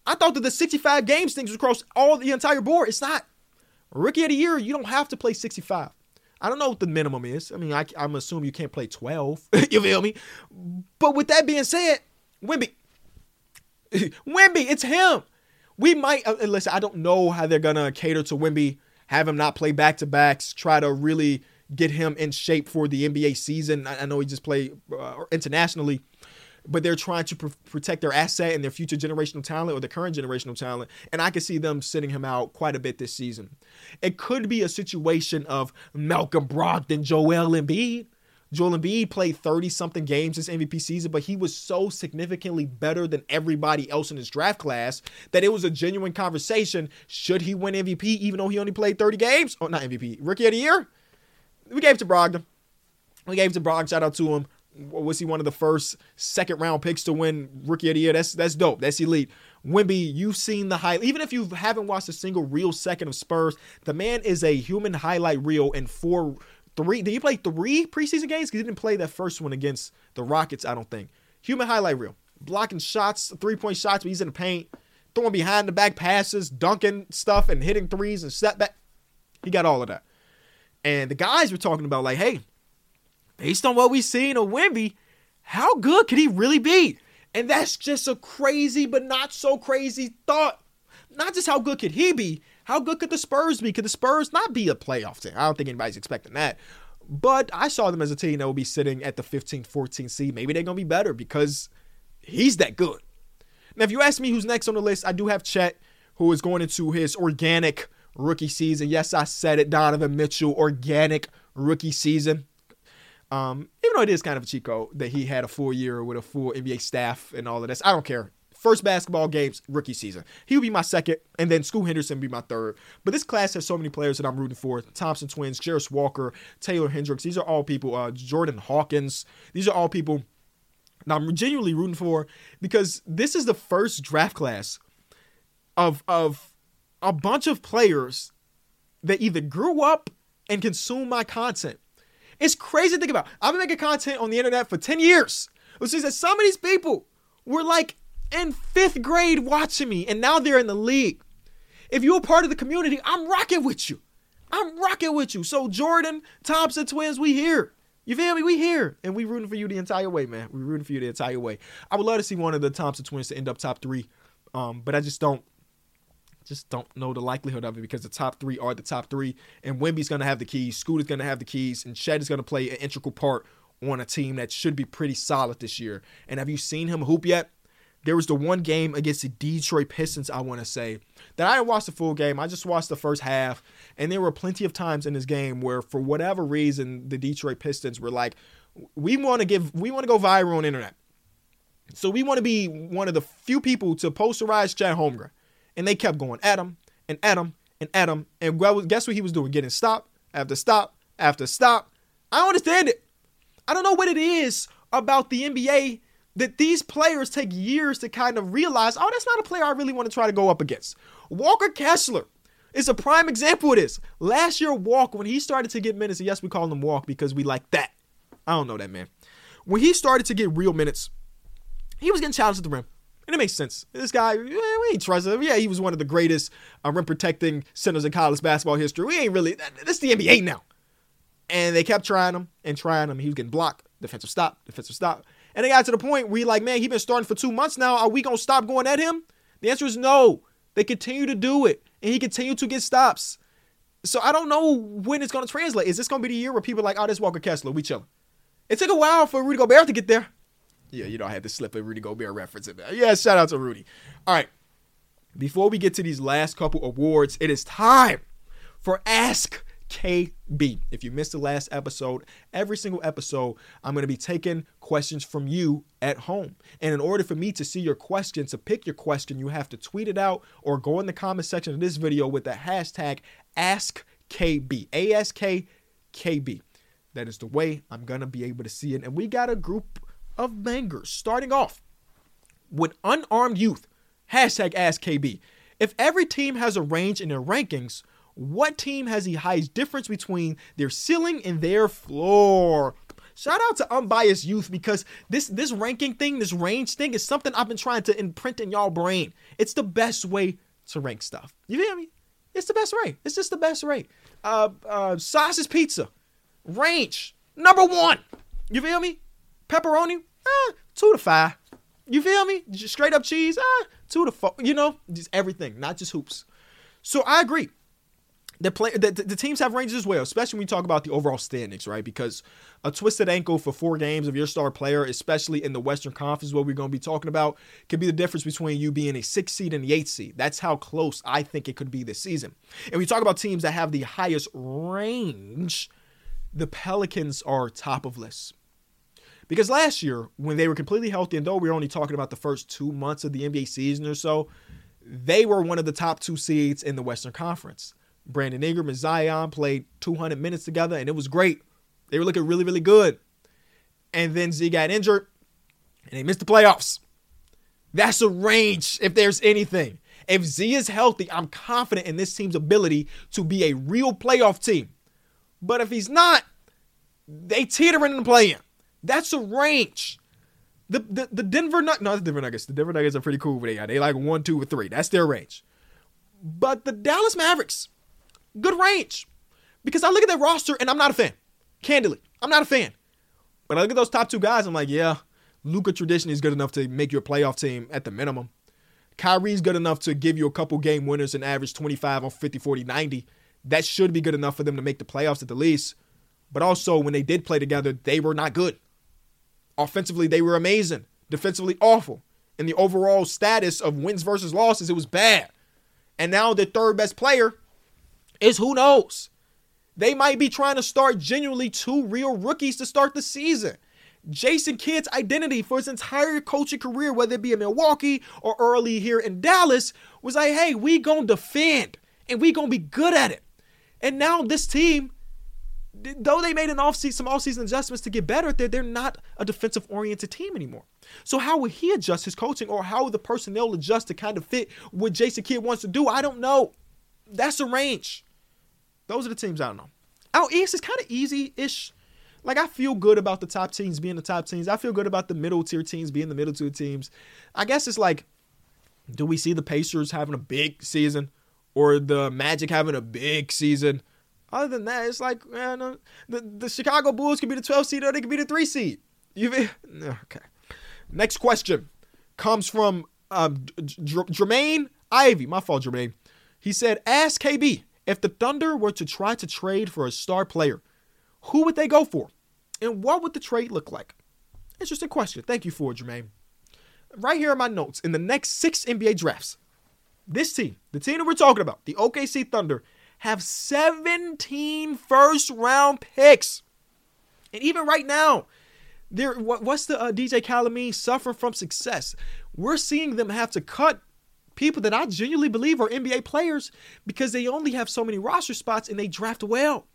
I thought that the 65 games things was across all the entire board. It's not. Rookie of the year, you don't have to play 65. I don't know what the minimum is. I mean, I, am assuming you can't play 12. (laughs) you feel me? But with that being said, Wemby, (laughs) Wemby, it's him. We might uh, listen. I don't know how they're gonna cater to Wemby, have him not play back to backs, try to really get him in shape for the NBA season. I, I know he just played uh, internationally, but they're trying to pr- protect their asset and their future generational talent or the current generational talent. And I can see them sitting him out quite a bit this season. It could be a situation of Malcolm Brogdon, Joel Embiid. Joel Embiid played 30 something games this MVP season, but he was so significantly better than everybody else in his draft class that it was a genuine conversation. Should he win MVP even though he only played 30 games? Oh, not MVP, Rookie of the Year? We gave it to Brogdon. We gave it to Brogdon. Shout out to him was he one of the first second round picks to win rookie of the year? That's that's dope. That's elite. Wemby, you've seen the highlight. Even if you haven't watched a single real second of Spurs, the man is a human highlight reel in four, three. Did he play three preseason games? He didn't play that first one against the Rockets. I don't think. Human highlight reel, blocking shots, three point shots, but he's in the paint, throwing behind the back passes, dunking stuff, and hitting threes and setback. He got all of that. And the guys were talking about like, hey based on what we've seen of Wemby, how good could he really be? And that's just a crazy but not so crazy thought. Not just how good could he be, how good could the Spurs be? Could the Spurs not be a playoff team? I don't think anybody's expecting that. But I saw them as a team that will be sitting at the 15th, 14th seed. Maybe they're going to be better because he's that good. Now, if you ask me who's next on the list, I do have Chet, who is going into his organic rookie season. Yes, I said it, Donovan Mitchell, organic rookie season. Um, even though it is kind of a code that he had a full year with a full NBA staff and all of this, I don't care. First basketball games, rookie season. He would be my second, and then Scoot Henderson would be my third. But this class has so many players that I'm rooting for: Thompson twins, Jarace Walker, Taylor Hendricks. These are all people. Uh, Jordan Hawkins. These are all people that I'm genuinely rooting for because this is the first draft class of of a bunch of players that either grew up and consume my content it's crazy to think about. I've been making content on the internet for 10 years. Which is that some of these people were like in fifth grade watching me, and now they're in the league. If you're a part of the community, I'm rocking with you. I'm rocking with you. So Jordan, Thompson twins, we here. You feel me? We here. And we rooting for you the entire way, man. We rooting for you the entire way. I would love to see one of the Thompson twins to end up top three. Um, but I just don't just don't know the likelihood of it because the top three are the top three, and Wemby's going to have the keys, Scoot is going to have the keys, and Chet is going to play an integral part on a team that should be pretty solid this year. And have you seen him hoop yet? there was the one game against the Detroit Pistons, I want to say, that I didn't watch the full game. I just watched the first half. And there were plenty of times in this game where, for whatever reason, the Detroit Pistons were like, we want to give, we want to go viral on internet. So we want to be one of the few people to posterize Chet Holmgren. And they kept going at him and at him and at him. And guess what he was doing? Getting stop after stop after stop. I don't understand it. I don't know what it is about the NBA that these players take years to kind of realize, oh, that's not a player I really want to try to go up against. Walker Kessler is a prime example of this. Last year, Walk, when he started to get minutes, yes, we call him Walk because we like that. I don't know that, man. When he started to get real minutes, he was getting challenged at the rim. And it makes sense. This guy, we ain't trust him. Yeah, he was one of the greatest uh, rim protecting centers in college basketball history. We ain't really, this is the NBA now. And they kept trying him and trying him. He was getting blocked, defensive stop, defensive stop. And they got to the point where like, man, he been starting for two months now. Are we gonna stop going at him? The answer is no. They continue to do it, and he continued to get stops. So I don't know when it's gonna translate. Is this gonna be the year where people are like, oh, this Walker Kessler, we chilling? It took a while for Rudy Gobert to get there. Yeah, you know, I had to slip a Rudy Gobert reference in there. Yeah, shout out to Rudy. All right. Before we get to these last couple awards, it is time for Ask KB. If you missed the last episode, every single episode, I'm going to be taking questions from you at home. And in order for me to see your question, to pick your question, you have to tweet it out or go in the comment section of this video with the hashtag AskKB. A S K K B. That is the way I'm going to be able to see it. And we got a group of bangers starting off with unarmed youth. Hashtag AskKB. If every team has a range in their rankings, what team has the highest difference between their ceiling and their floor? Shout out to unbiased youth because this this ranking thing, this range thing is something I've been trying to imprint in y'all brain. It's the best way to rank stuff. You feel me? It's the best rate. It's just the best rate. Uh, uh, sausage pizza, range number one. You feel me? Pepperoni, ah, two to five. You feel me? Just straight up cheese, ah, two to four. You know, just everything, not just hoops. So I agree the play the, the, teams have ranges as well, especially when we talk about the overall standings, right? Because a twisted ankle for four games of your star player, especially in the Western Conference, what we're going to be talking about, could be the difference between you being a six seed and the eight seed. That's how close I think it could be this season. And we talk about teams that have the highest range. The Pelicans are top of list. Because last year, when they were completely healthy, and though we are only talking about the first two months of the NBA season or so, they were one of the top two seeds in the Western Conference. Brandon Ingram and Zion played 200 minutes together, and it was great. They were looking really, really good. And then Z got injured, and they missed the playoffs. That's a range if there's anything. If Z is healthy, I'm confident in this team's ability to be a real playoff team. But if he's not, they teetering in the play-in. That's a range. The, the the Denver Nuggets, no, the Denver Nuggets. The Denver Nuggets are pretty cool where they are. They like one, two, or three. That's their range. But the Dallas Mavericks, good range. Because I look at that roster and I'm not a fan. Candidly, I'm not a fan. But I look at those top two guys, I'm like, yeah, Luka tradition is good enough to make you a playoff team at the minimum. Kyrie's good enough to give you a couple game winners and average 25 on 50, 40, 90. That should be good enough for them to make the playoffs at the least. But also, when they did play together, they were not good. Offensively, they were amazing. Defensively, awful. And the overall status of wins versus losses, it was bad. And now the third best player is who knows. They might be trying to start genuinely two real rookies to start the season. Jason Kidd's identity for his entire coaching career, whether it be in Milwaukee or early here in Dallas, was like, hey, we gonna defend and we gonna be good at it. And now this team, though they made an off some offseason adjustments to get better that, they're not a defensive oriented team anymore. So how would he adjust his coaching or how would the personnel adjust to kind of fit what Jason Kidd wants to do? I don't know. That's the range. Those are the teams I don't know. Out east is kind of easy ish. Like I feel good about the top teams being the top teams. I feel good about the middle tier teams being the middle tier teams. I guess it's like, do we see the Pacers having a big season or the Magic having a big season? Other than that, it's like man, the the Chicago Bulls could be the 12 seed or they could be the three seed. You (laughs) okay? Next question comes from um, Jermaine Ivy. My fault, Jermaine. He said, "Ask KB if the Thunder were to try to trade for a star player, who would they go for? And what would the trade look like? Interesting question. Thank you for it, Jermaine. right here are my notes, in the next six NBA drafts, this team, the team that we're talking about, the OKC Thunder, have 17 first round picks. And even right now, they're, what, what's the uh, DJ mean? Suffering from success. We're seeing them have to cut people that I genuinely believe are NBA players because they only have so many roster spots and they draft well.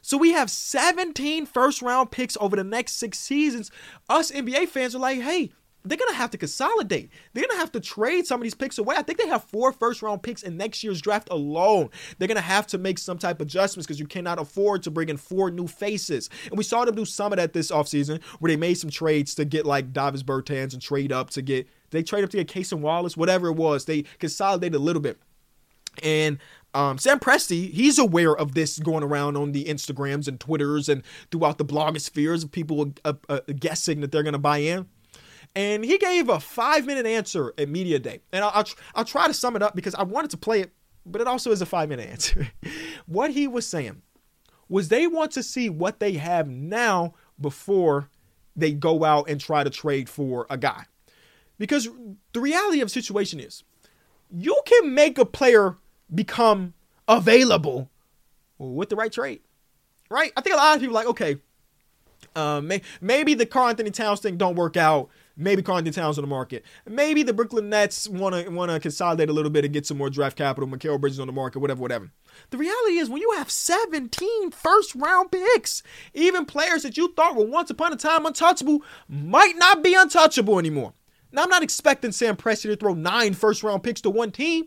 So we have 17 first round picks over the next six seasons. Us NBA fans are like, hey, they're gonna have to consolidate. They're gonna have to trade some of these picks away. I think they have four first round picks in next year's draft alone. They're gonna have to make some type of adjustments because you cannot afford to bring in four new faces. And we saw them do some of that this offseason where they made some trades to get like Davis Bertans and trade up to get they trade up to get Cason Wallace, whatever it was. They consolidated a little bit. And um, Sam Presti, he's aware of this going around on the Instagrams and Twitters and throughout the blogospheres of people uh, uh, guessing that they're going to buy in. And he gave a five minute answer at Media Day. And I'll, I'll, tr- I'll try to sum it up because I wanted to play it, but it also is a five minute answer. (laughs) what he was saying was they want to see what they have now before they go out and try to trade for a guy. Because the reality of the situation is you can make a player become available with the right trade. Right? I think a lot of people like, okay, uh, may, maybe the Karl-Anthony Towns thing don't work out. Maybe Karl-Anthony Towns on the market. Maybe the Brooklyn Nets want to want to consolidate a little bit and get some more draft capital. Mikal Bridges on the market, whatever, whatever. The reality is, when you have 17 first round picks, even players that you thought were once upon a time untouchable might not be untouchable anymore. Now, I'm not expecting Sam Presti to throw nine first round picks to one team,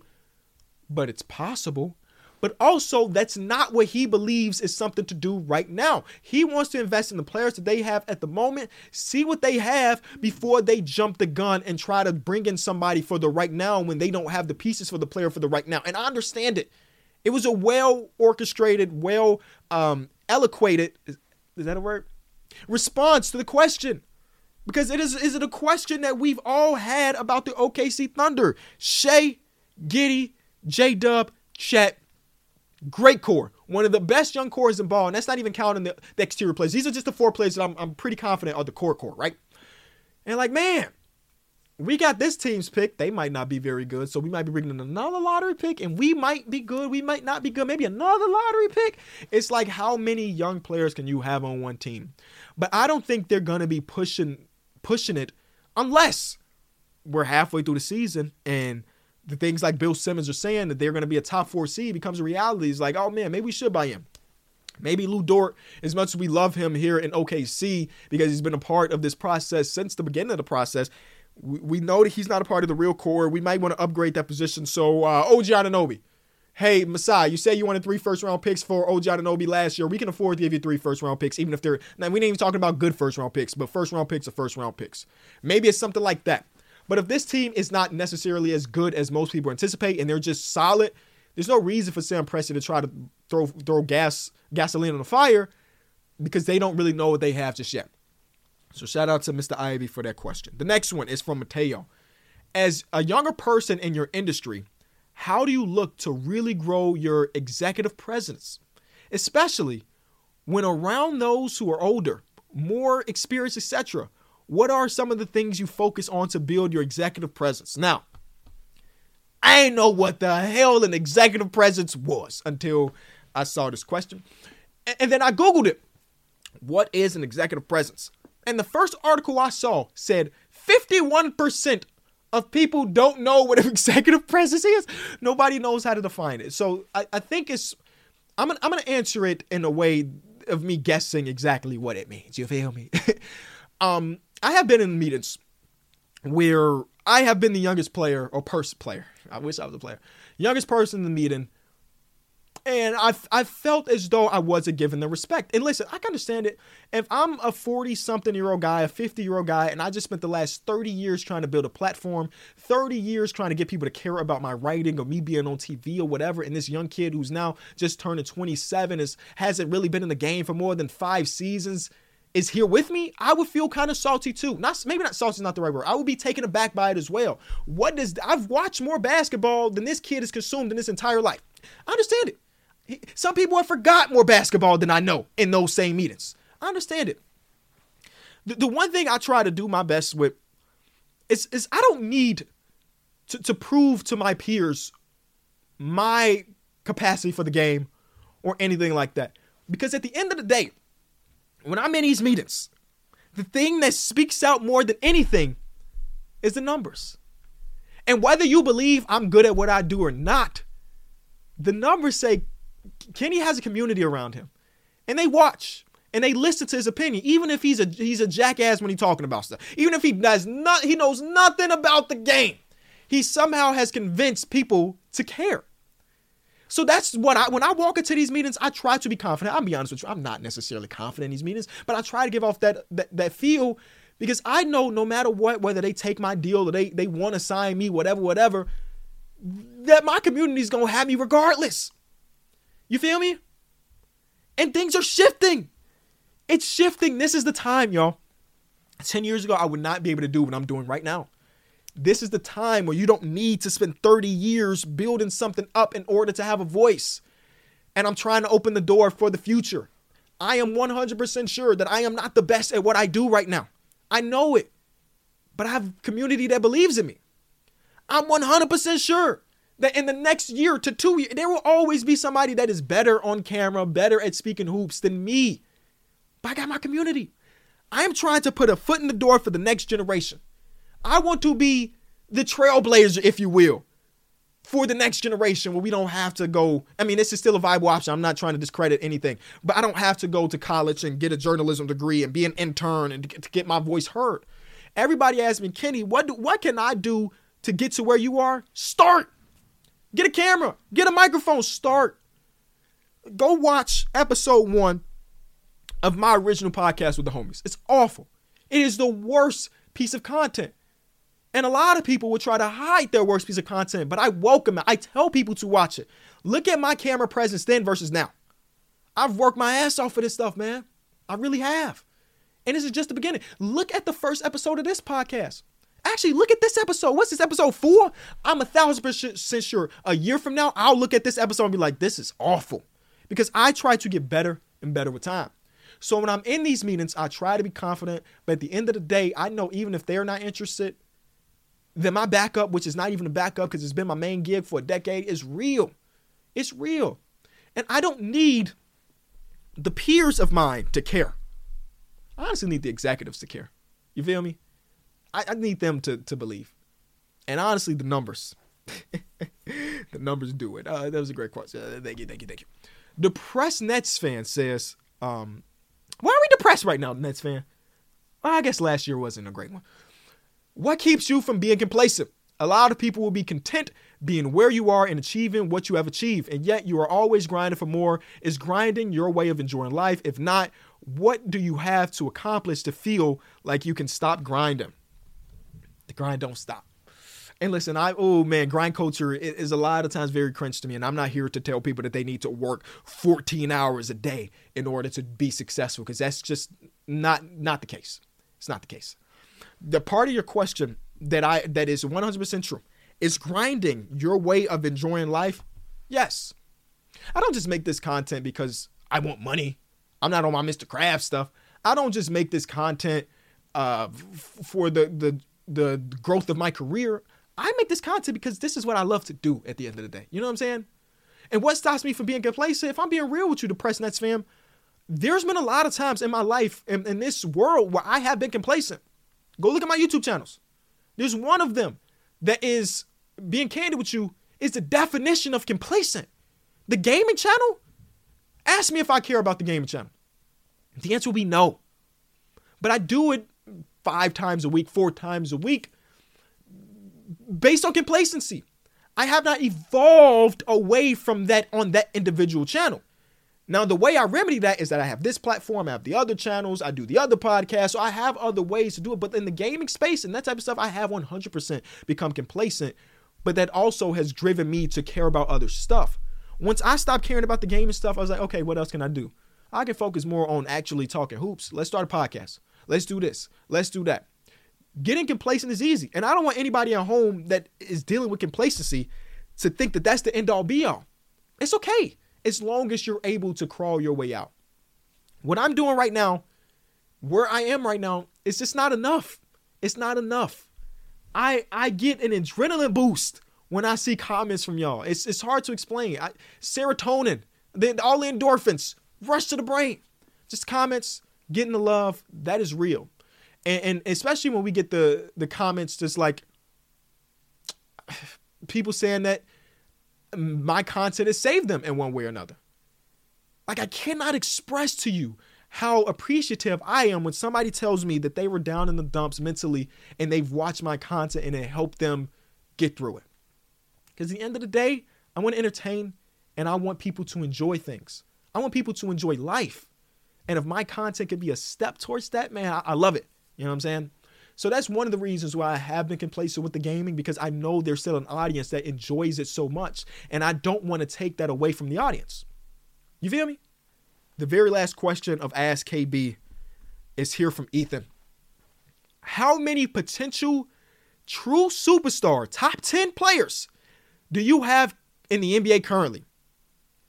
but it's possible. But also, that's not what he believes is something to do right now. He wants to invest in the players that they have at the moment, see what they have before they jump the gun and try to bring in somebody for the right now when they don't have the pieces for the player for the right now. And I understand it. It was a well orchestrated, well um, eloquated, is, is that a word? Response to the question. Because it is, is it a question that we've all had about the OKC Thunder? Shai, Giddey, J Dub, Chet, great core. One of the best young cores in ball, and that's not even counting the, the exterior players. These are just the four players that I'm, I'm pretty confident are the core core, right? And like, man, we got this team's pick. They might not be very good, so we might be bringing in another lottery pick, and we might be good. We might not be good. Maybe another lottery pick. It's like how many young players can you have on one team? But I don't think they're gonna be pushing pushing it unless we're halfway through the season and the things like Bill Simmons are saying that they're going to be a top four seed becomes a reality. It's like, oh man, maybe we should buy him. Maybe Lu Dort, as much as we love him here in OKC because he's been a part of this process since the beginning of the process, we, we know that he's not a part of the real core. We might want to upgrade that position. So, uh, OG Anunoby, hey, Masai, you say you wanted three first round picks for OG Anunoby last year. We can afford to give you three first round picks, even if they're, now we ain't even talking about good first round picks, but first round picks are first round picks. Maybe it's something like that. But if this team is not necessarily as good as most people anticipate and they're just solid, there's no reason for Sam Presti to try to throw throw gas gasoline on the fire because they don't really know what they have just yet. So shout out to Mr. Ivy for that question. The next one is from Mateo. As a younger person in your industry, how do you look to really grow your executive presence, especially when around those who are older, more experienced, etc.? What are some of the things you focus on to build your executive presence? Now, I didn't know what the hell an executive presence was until I saw this question. And then I Googled it. What is an executive presence? And the first article I saw said 51% of people don't know what an (laughs) executive presence is. Nobody knows how to define it. So I, I think it's, I'm gonna, I'm gonna answer it in a way of me guessing exactly what it means. You feel me? (laughs) um, I have been in meetings where I have been the youngest player or person player. I wish I was a player. Youngest person in the meeting. And I, I felt as though I wasn't given the respect. And listen, I can understand it. If I'm a 40 something year old guy, a 50 year old guy, and I just spent the last 30 years trying to build a platform, 30 years trying to get people to care about my writing or me being on TV or whatever, and this young kid who's now just turning 27 is hasn't really been in the game for more than five seasons is here with me, I would feel kind of salty too. Not maybe not salty is not the right word. I would be taken aback by it as well. What does I've watched more basketball than this kid has consumed in his entire life. I understand it. Some people have forgot more basketball than I know in those same meetings. I understand it. The, the one thing I try to do my best with is is I don't need to, to prove to my peers my capacity for the game or anything like that. Because at the end of the day, when I'm in these meetings, the thing that speaks out more than anything is the numbers. And whether you believe I'm good at what I do or not, the numbers say Kenny has a community around him. And they watch and they listen to his opinion, even if he's a he's a jackass when he's talking about stuff. Even if he does not he knows nothing about the game. He somehow has convinced people to care. So that's what I when I walk into these meetings, I try to be confident. I'll be honest with you, I'm not necessarily confident in these meetings, but I try to give off that that, that feel because I know no matter what, whether they take my deal or they they want to sign me, whatever, whatever, that my community is gonna have me regardless. You feel me? And things are shifting. It's shifting. This is the time, y'all. 10 years ago, I would not be able to do what I'm doing right now. This is the time where you don't need to spend 30 years building something up in order to have a voice. And I'm trying to open the door for the future. I am 100% sure that I am not the best at what I do right now. I know it. But I have community that believes in me. I'm 100% sure that in the next year to two years, there will always be somebody that is better on camera, better at speaking hoops than me. But I got my community. I am trying to put a foot in the door for the next generation. I want to be the trailblazer, if you will, for the next generation where we don't have to go. I mean, this is still a viable option. I'm not trying to discredit anything, but I don't have to go to college and get a journalism degree and be an intern and to get my voice heard. Everybody asks me, Kenny, what do, what can I do to get to where you are? Start. Get a camera, get a microphone, start. Go watch episode one of my original podcast with the homies. It's awful. It is the worst piece of content. And a lot of people will try to hide their worst piece of content, but I welcome it. I tell people to watch it. Look at my camera presence then versus now. I've worked my ass off for this stuff, man. I really have. And this is just the beginning. Look at the first episode of this podcast. Actually, look at this episode. What's this episode four? I'm a thousand percent sure a year from now, I'll look at this episode and be like, this is awful. Because I try to get better and better with time. So when I'm in these meetings, I try to be confident. But at the end of the day, I know even if they're not interested, then my backup, which is not even a backup because it's been my main gig for a decade, is real. It's real. And I don't need the peers of mine to care. I honestly need the executives to care. You feel me? I, I need them to, to believe. And honestly, the numbers. (laughs) the numbers do it. Uh, that was a great question. Uh, thank you, thank you, thank you. Depressed Nets fan says, um, why are we depressed right now, Nets fan? Well, I guess last year wasn't a great one. What keeps you from being complacent? A lot of people will be content being where you are and achieving what you have achieved, and yet you are always grinding for more. Is grinding your way of enjoying life? If not, what do you have to accomplish to feel like you can stop grinding? The grind don't stop. And listen, I oh man, grind culture is a lot of times very cringe to me, and I'm not here to tell people that they need to work 14 hours a day in order to be successful, because that's just not not the case. It's not the case the part of your question that I that is 100% true is grinding your way of enjoying life. Yes. I don't just make this content because I want money. I'm not on my Mr. Krabs stuff. I don't just make this content uh, f- for the the the growth of my career. I make this content because this is what I love to do at the end of the day. You know what I'm saying? And what stops me from being complacent? If I'm being real with you, Depressed Nets fam, there's been a lot of times in my life in, in this world where I have been complacent. Go look at my YouTube channels. There's one of them that is being candid with you is the definition of complacent. The gaming channel? Ask me if I care about the gaming channel. The answer will be no. But I do it five times a week, four times a week based on complacency. I have not evolved away from that on that individual channel. Now, the way I remedy that is that I have this platform, I have the other channels, I do the other podcasts, so I have other ways to do it. But in the gaming space and that type of stuff, I have 100% become complacent. But that also has driven me to care about other stuff. Once I stopped caring about the gaming stuff, I was like, okay, what else can I do? I can focus more on actually talking hoops. Let's start a podcast. Let's do this. Let's do that. Getting complacent is easy. And I don't want anybody at home that is dealing with complacency to think that that's the end all be all. It's okay as long as you're able to crawl your way out. What I'm doing right now, where I am right now, is just not enough. It's not enough. I I get an adrenaline boost when I see comments from y'all. It's it's hard to explain. I, serotonin, then all the endorphins rush to the brain. Just comments, getting the love, that is real. And, and especially when we get the the comments just like (sighs) people saying that my content has saved them in one way or another. Like I cannot express to you how appreciative I am when somebody tells me that they were down in the dumps mentally and they've watched my content and it helped them get through it. Because at the end of the day, I want to entertain and I want people to enjoy things. I want people to enjoy life. And if my content could be a step towards that, man, I, I love it. You know what I'm saying? So that's one of the reasons why I have been complacent with the gaming because I know there's still an audience that enjoys it so much. And I don't want to take that away from the audience. You feel me? The very last question of Ask KB is here from Ethan. How many potential true superstar top 10 players do you have in the NBA currently?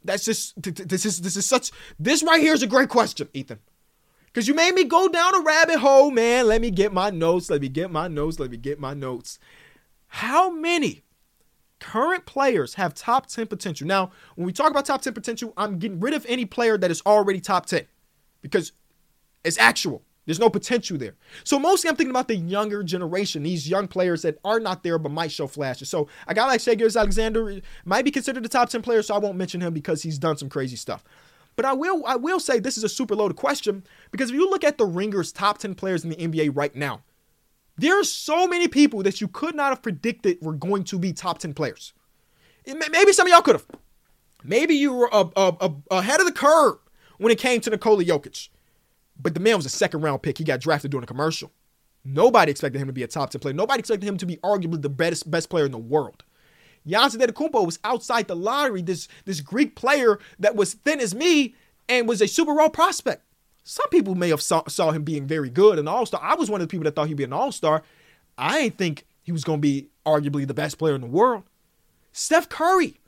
That's just this is this is such this right here is a great question, Ethan. Cause you made me go down a rabbit hole, man. Let me get my notes. Let me get my notes. Let me get my notes. How many current players have top 10 potential. Now, when we talk about top 10 potential, I'm getting rid of any player that is already top 10 because it's actual. There's no potential there. So mostly I'm thinking about the younger generation, these young players that are not there but might show flashes. So a guy like Shai Gilgeous-Alexander might be considered a top 10 player, so I won't mention him because he's done some crazy stuff. But I will I will say this is a super loaded question because if you look at the Ringers top 10 players in the NBA right now, there are so many people that you could not have predicted were going to be top 10 players. Maybe some of y'all could have. Maybe you were a, a, a, ahead of the curve when it came to Nikola Jokic. But the man was a second round pick. He got drafted during a commercial. Nobody expected him to be a top 10 player. Nobody expected him to be arguably the best, best player in the world. Giannis Antetokounmpo was outside the lottery, this, this Greek player that was thin as me and was a Super Bowl prospect. Some people may have saw, saw him being very good, an all star. I was one of the people that thought he'd be an all star. I didn't think he was going to be arguably the best player in the world. Steph Curry,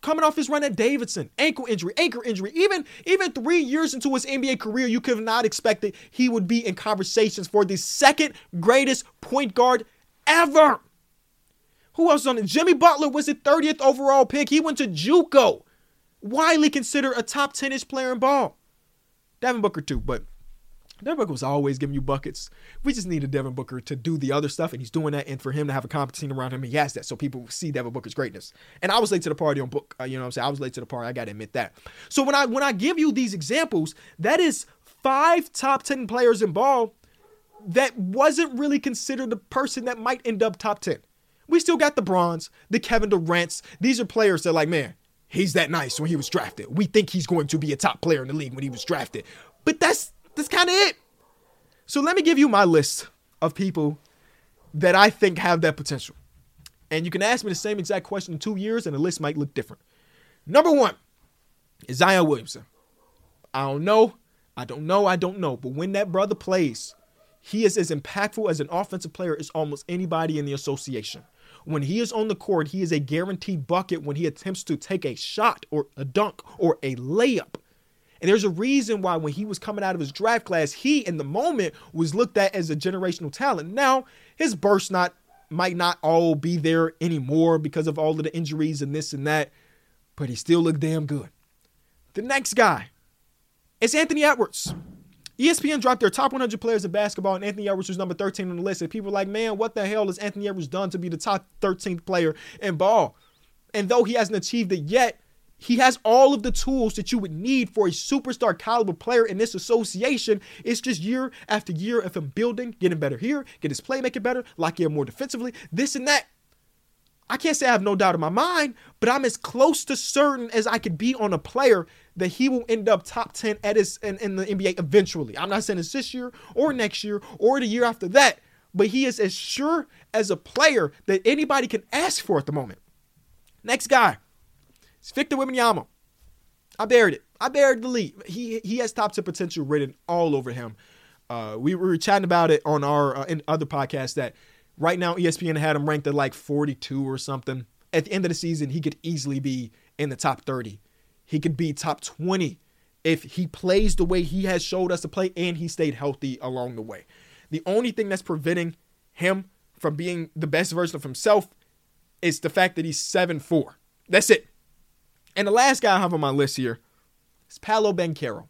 coming off his run at Davidson, ankle injury, ankle injury. Even even three years into his NBA career, you could have not expected he would be in conversations for the second greatest point guard ever. Who else on it? Jimmy Butler was the 30th overall pick. He went to JUCO, widely considered a top 10ish player in ball. Devin Booker too, but Devin Booker was always giving you buckets. We just needed Devin Booker to do the other stuff, and he's doing that. And for him to have a competition around him, he has that, so people see Devin Booker's greatness. And I was late to the party on book. Uh, you know what I'm saying? I was late to the party. I got to admit that. So when I when I give you these examples, that is five top ten players in ball that wasn't really considered the person that might end up top ten. We still got the Brons, the Kevin Durant's. These are players that like, man, he's that nice when he was drafted. We think he's going to be a top player in the league when he was drafted. But that's that's kind of it. So let me give you my list of people that I think have that potential. And you can ask me the same exact question in two years, and the list might look different. Number one is Zion Williamson. I don't know. I don't know. I don't know. But when that brother plays, he is as impactful as an offensive player as almost anybody in the association. When he is on the court, he is a guaranteed bucket when he attempts to take a shot or a dunk or a layup. And there's a reason why when he was coming out of his draft class, he in the moment was looked at as a generational talent. Now, his burst not might not all be there anymore because of all of the injuries and this and that, but he still looked damn good. The next guy is Anthony Edwards. ESPN dropped their top 100 players in basketball, and Anthony Edwards was number 13 on the list. And people were like, man, what the hell has Anthony Edwards done to be the top 13th player in ball? And though he hasn't achieved it yet, he has all of the tools that you would need for a superstar caliber player in this association. It's just year after year of him building, getting better here, get his playmaking better, lock in more defensively, this and that. I can't say I have no doubt in my mind, but I'm as close to certain as I could be on a player that he will end up top 10 at his in, in the NBA eventually. I'm not saying it's this year or next year or the year after that, but he is as sure as a player that anybody can ask for at the moment. Next guy, it's Victor Wembanyama. I buried it. I buried the lead. He he has top 10 potential written all over him. Uh, we were chatting about it on our uh, in other podcasts that right now ESPN had him ranked at like 42 or something. At the end of the season, he could easily be in the top 30 he could be top 20 if he plays the way he has showed us to play and he stayed healthy along the way. The only thing that's preventing him from being the best version of himself is the fact that he's 7 4. That's it. And the last guy I have on my list here is Paolo Banchero.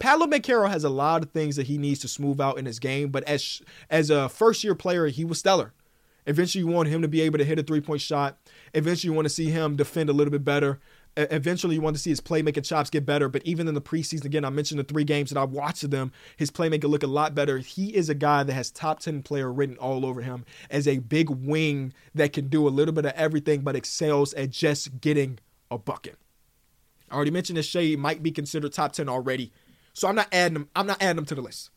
Paolo Banchero has a lot of things that he needs to smooth out in his game, but as as a first year player, he was stellar. Eventually, you want him to be able to hit a three point shot. Eventually, you want to see him defend a little bit better. Eventually, you want to see his playmaking chops get better. But even in the preseason, again, I mentioned the three games that I watched of them, his playmaking look a lot better. He is a guy that has top 10 player written all over him as a big wing that can do a little bit of everything, but excels at just getting a bucket. I already mentioned that Shai might be considered top 10 already. So I'm not adding them. I'm not adding them to the list.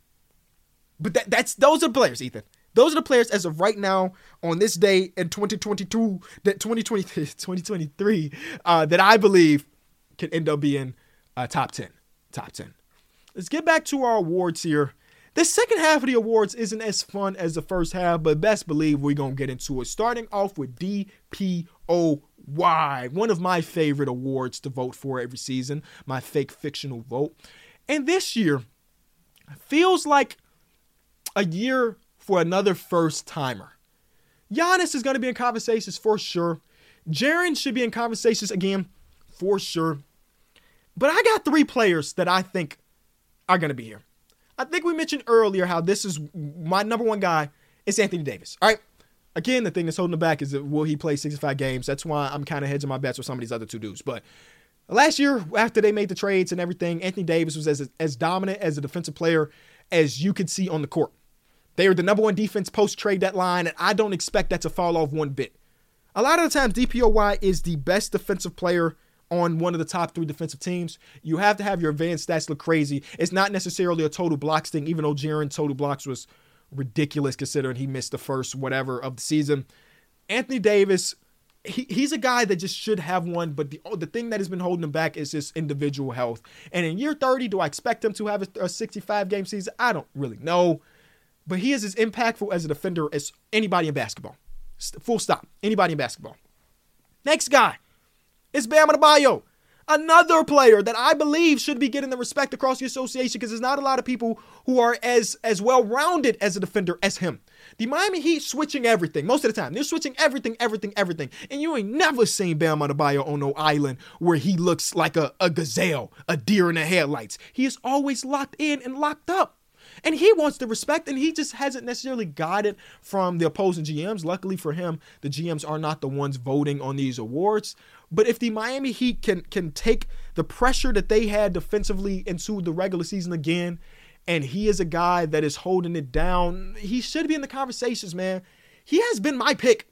But that, that's those are players, Ethan. Those are the players as of right now on this day in 2022, that 2020, 2023, uh, that I believe can end up being uh, top 10. Top 10. Let's get back to our awards here. The second half of the awards isn't as fun as the first half, but best believe we're going to get into it. Starting off with DPOY, one of my favorite awards to vote for every season, my fake fictional vote. And this year feels like a year for another first timer. Giannis is going to be in conversations for sure. Jaren should be in conversations again for sure. But I got three players that I think are going to be here. I think we mentioned earlier how this is my number one guy. It's Anthony Davis. All right. Again, the thing that's holding him back is that will he play 65 games? That's why I'm kind of hedging my bets with some of these other two dudes. But last year, after they made the trades and everything, Anthony Davis was as, as dominant as a defensive player as you could see on the court. They are the number one defense post trade deadline, and I don't expect that to fall off one bit. A lot of the times, DPOY is the best defensive player on one of the top three defensive teams. You have to have your advanced stats look crazy. It's not necessarily a total blocks thing, even though Jaren total blocks was ridiculous considering he missed the first whatever of the season. Anthony Davis, he, he's a guy that just should have one, but the oh, the thing that has been holding him back is his individual health. And in year 30, do I expect him to have a, a 65 game season? I don't really know but he is as impactful as a defender as anybody in basketball. Full stop. Anybody in basketball. Next guy is Bam Adebayo. Another player that I believe should be getting the respect across the association because there's not a lot of people who are as as well rounded as a defender as him. The Miami Heat switching everything most of the time. They're switching everything, everything, everything. And you ain't never seen Bam Adebayo on no island where he looks like a, a gazelle, a deer in the headlights. He is always locked in and locked up. And he wants the respect, and he just hasn't necessarily got it from the opposing GMs. Luckily for him, the GMs are not the ones voting on these awards. But if the Miami Heat can can take the pressure that they had defensively into the regular season again, and he is a guy that is holding it down, he should be in the conversations, man. He has been my pick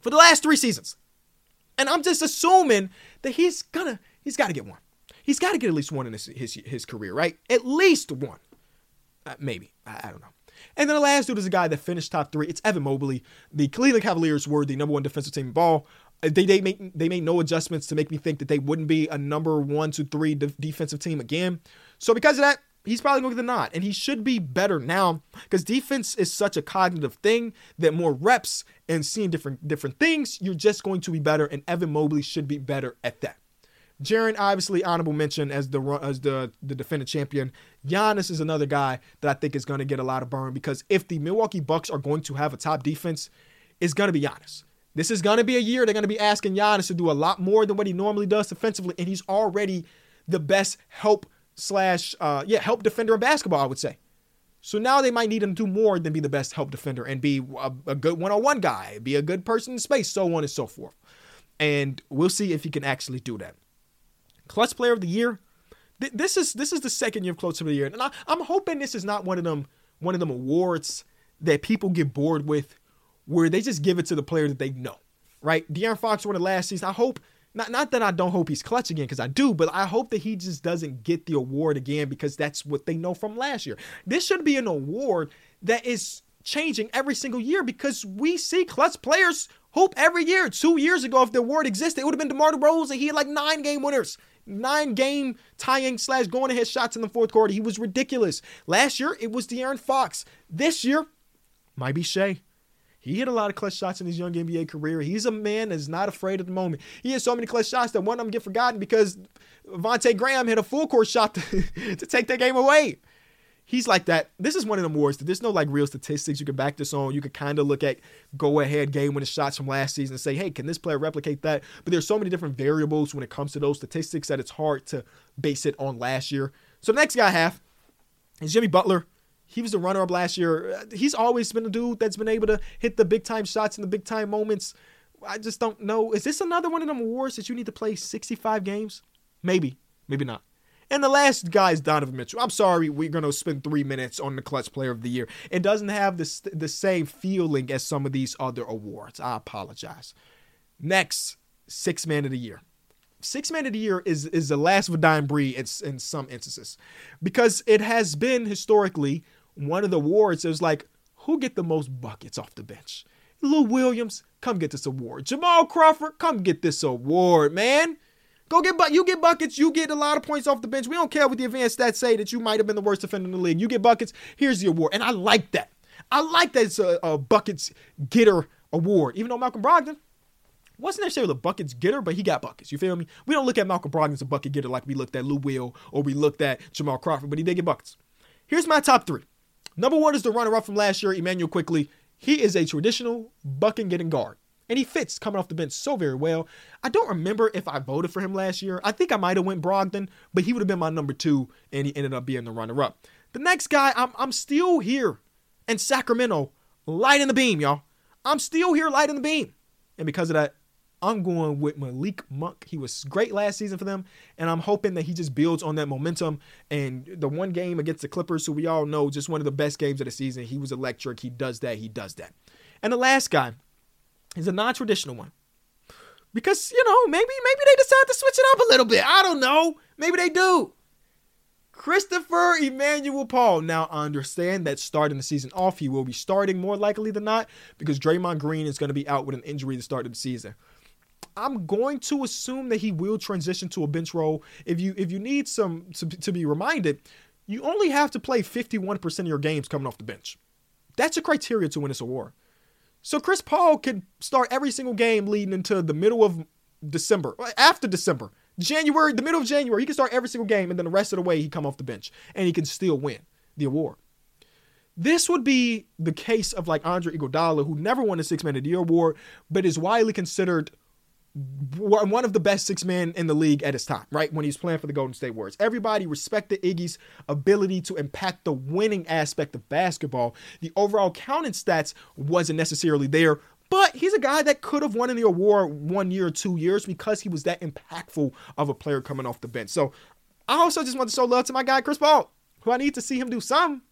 for the last three seasons. And I'm just assuming that he's gonna he's gotta get one. He's got to get at least one in his, his his career, right? At least one. Uh, maybe. I, I, don't know. And then the last dude is a guy that finished top three. It's Evan Mobley. The Cleveland Cavaliers were the number one defensive team in ball. They they make they made no adjustments to make me think that they wouldn't be a number one to three de- defensive team again. So because of that, he's probably going to get the nod, and he should be better now because defense is such a cognitive thing that more reps and seeing different different things, you're just going to be better. And Evan Mobley should be better at that. Jaren, obviously honorable mention as the as the the defending champion. Giannis is another guy that I think is going to get a lot of burn because if the Milwaukee Bucks are going to have a top defense, it's going to be Giannis. This is going to be a year they're going to be asking Giannis to do a lot more than what he normally does defensively, and he's already the best help slash uh, yeah help defender in basketball, I would say. So now they might need him to do more than be the best help defender and be a, a good one-on-one guy, be a good person in space, so on and so forth. And we'll see if he can actually do that. Clutch Player of the Year. Th- this is this is the second year of Clutch Player of the Year, and I, I'm hoping this is not one of them one of them awards that people get bored with, where they just give it to the player that they know. Right? De'Aaron Fox won it last season. I hope not not that I don't hope he's clutch again because I do, but I hope that he just doesn't get the award again because that's what they know from last year. This should be an award that is changing every single year because we see clutch players hoop every year. Two years ago, if the award existed, it would have been DeMar DeRozan. He had like nine game winners nine game tying slash going ahead shots in the fourth quarter. He was ridiculous. Last year, it was De'Aaron Fox. This year, might be Shai. He hit a lot of clutch shots in his young NBA career. He's a man that's not afraid at the moment. He has so many clutch shots that one of them get forgotten because Vonte Graham hit a full court shot (laughs) to, to take that game away. he's like that. This is one of them awards that there's no like real statistics you can back this on. You could kind of look at go ahead game winning shots from last season and say, hey, can this player replicate that? But there's so many different variables when it comes to those statistics that it's hard to base it on last year. So the next guy I have is Jimmy Butler. He was the runner up last year. He's always been a dude that's been able to hit the big time shots in the big time moments. I just don't know. Is this another one of them awards that you need to play 65 games? Maybe, maybe not. And the last guy is Donovan Mitchell. I'm sorry, we're going to spend three minutes on the Clutch Player of the Year. It doesn't have the, the same feeling as some of these other awards. I apologize. Next, Six Man of the Year. Six Man of the Year is, is the last of a dying breed in, in some instances because it has been historically one of the awards that was like, who get the most buckets off the bench? Lou Williams, come get this award. Jamal Crawford, come get this award, man. Go get but you get buckets, you get a lot of points off the bench. We don't care what the advanced stats say that you might have been the worst defender in the league. You get buckets, here's the award. And I like that. I like that it's a, a buckets getter award. Even though Malcolm Brogdon wasn't necessarily a buckets getter, but he got buckets. You feel me? We don't look at Malcolm Brogdon as a bucket getter like we looked at Lou Will or we looked at Jamal Crawford, but he did get buckets. Here's my top three. Number one is the runner up from last year, Immanuel Quickley. He is a traditional bucket getting guard and he fits coming off the bench so very well. I don't remember if I voted for him last year. I think I might have went Brogdon, but he would have been my number two, and he ended up being the runner-up. The next guy, I'm I'm still here in Sacramento, lighting the beam, y'all. I'm still here lighting the beam, and because of that, I'm going with Malik Monk. He was great last season for them, and I'm hoping that he just builds on that momentum. And the one game against the Clippers, who we all know, just one of the best games of the season, he was electric. He does that. He does that. And the last guy, is a non-traditional one. Because, you know, maybe maybe they decide to switch it up a little bit. I don't know. Maybe they do. Christopher Emmanuel Paul. Now, I understand that starting the season off, he will be starting more likely than not because Draymond Green is going to be out with an injury to start of the season. I'm going to assume that he will transition to a bench role. If you if you need some to, to be reminded, you only have to play 51% of your games coming off the bench. That's a criteria to win this award. So Chris Paul could start every single game leading into the middle of December, uh, after December, January, the middle of January. He can start every single game, and then the rest of the way he come off the bench, and he can still win the award. This would be the case of like Andre Iguodala, who never won a Six Man of the Year award, but is widely considered one of the best six men in the league at his time, right? When he's playing for the Golden State Warriors. Everybody respected Iggy's ability to impact the winning aspect of basketball. The overall counting stats wasn't necessarily there, but he's a guy that could have won the award one year or two years because he was that impactful of a player coming off the bench. So I also just want to show love to my guy, Chris Paul, who I need to see him do something.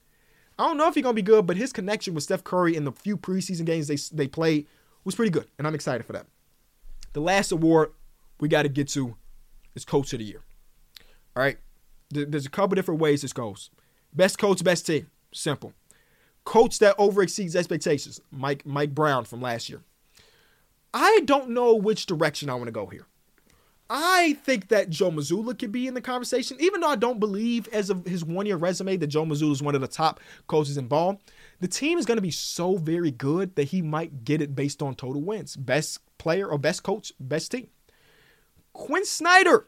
I don't know if he's gonna be good, but his connection with Steph Curry in the few preseason games they they played was pretty good, and I'm excited for that. The last award we got to get to is Coach of the Year. All right. There's a couple different ways this goes. Best coach, best team. Simple. Coach that over exceeds expectations. Mike Mike Brown from last year. I don't know which direction I want to go here. I think that Joe Mazzulla could be in the conversation, even though I don't believe, as of his one year resume, that Joe Mazzulla is one of the top coaches in ball. The team is going to be so very good that he might get it based on total wins. Best player or best coach, best team. Quin Snyder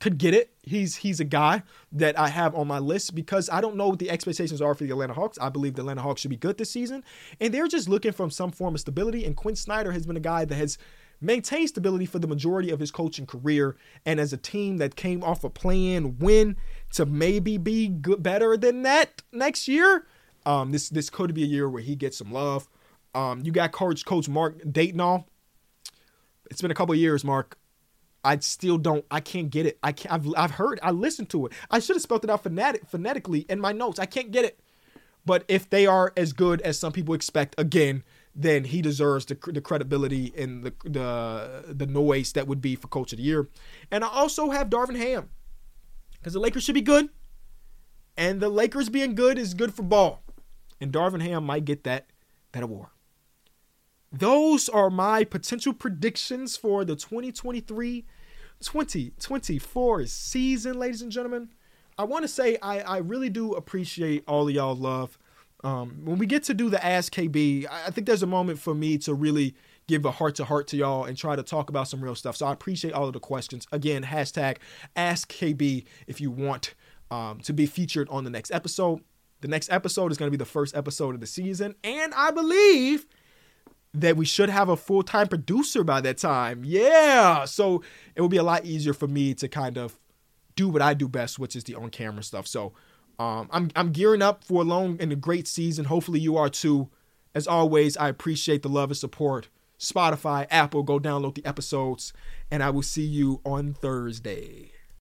could get it. He's he's a guy that I have on my list because I don't know what the expectations are for the Atlanta Hawks. I believe the Atlanta Hawks should be good this season, and they're just looking for some form of stability. And Quin Snyder has been a guy that has maintained stability for the majority of his coaching career, and as a team that came off a plan win to maybe be good, better than that next year. Um, this this could be a year where he gets some love. Um, you got coach Coach Mark Daigneault it's been a couple years, Mark. I still don't. I can't get it. I can't. I've, I've heard. I listened to it. I should have spelled it out phonetic, phonetically in my notes. I can't get it. But if they are as good as some people expect, again, then he deserves the, the credibility and the, the the noise that would be for Coach of the Year. And I also have Darvin Ham because the Lakers should be good, and the Lakers being good is good for ball, and Darvin Ham might get that that award. Those are my potential predictions for the 2023 2024 season, ladies and gentlemen. I want to say I, I really do appreciate all of y'all love. Um, when we get to do the Ask KB, I think there's a moment for me to really give a heart to heart to y'all and try to talk about some real stuff. So I appreciate all of the questions. Again, hashtag Ask KB if you want um, to be featured on the next episode. The next episode is going to be the first episode of the season, and I believe that we should have a full time producer by that time. Yeah. So it will be a lot easier for me to kind of do what I do best, which is the on camera stuff. So um, I'm, I'm gearing up for a long and a great season. Hopefully you are too. As always, I appreciate the love and support. Spotify, Apple, go download the episodes, and I will see you on Thursday.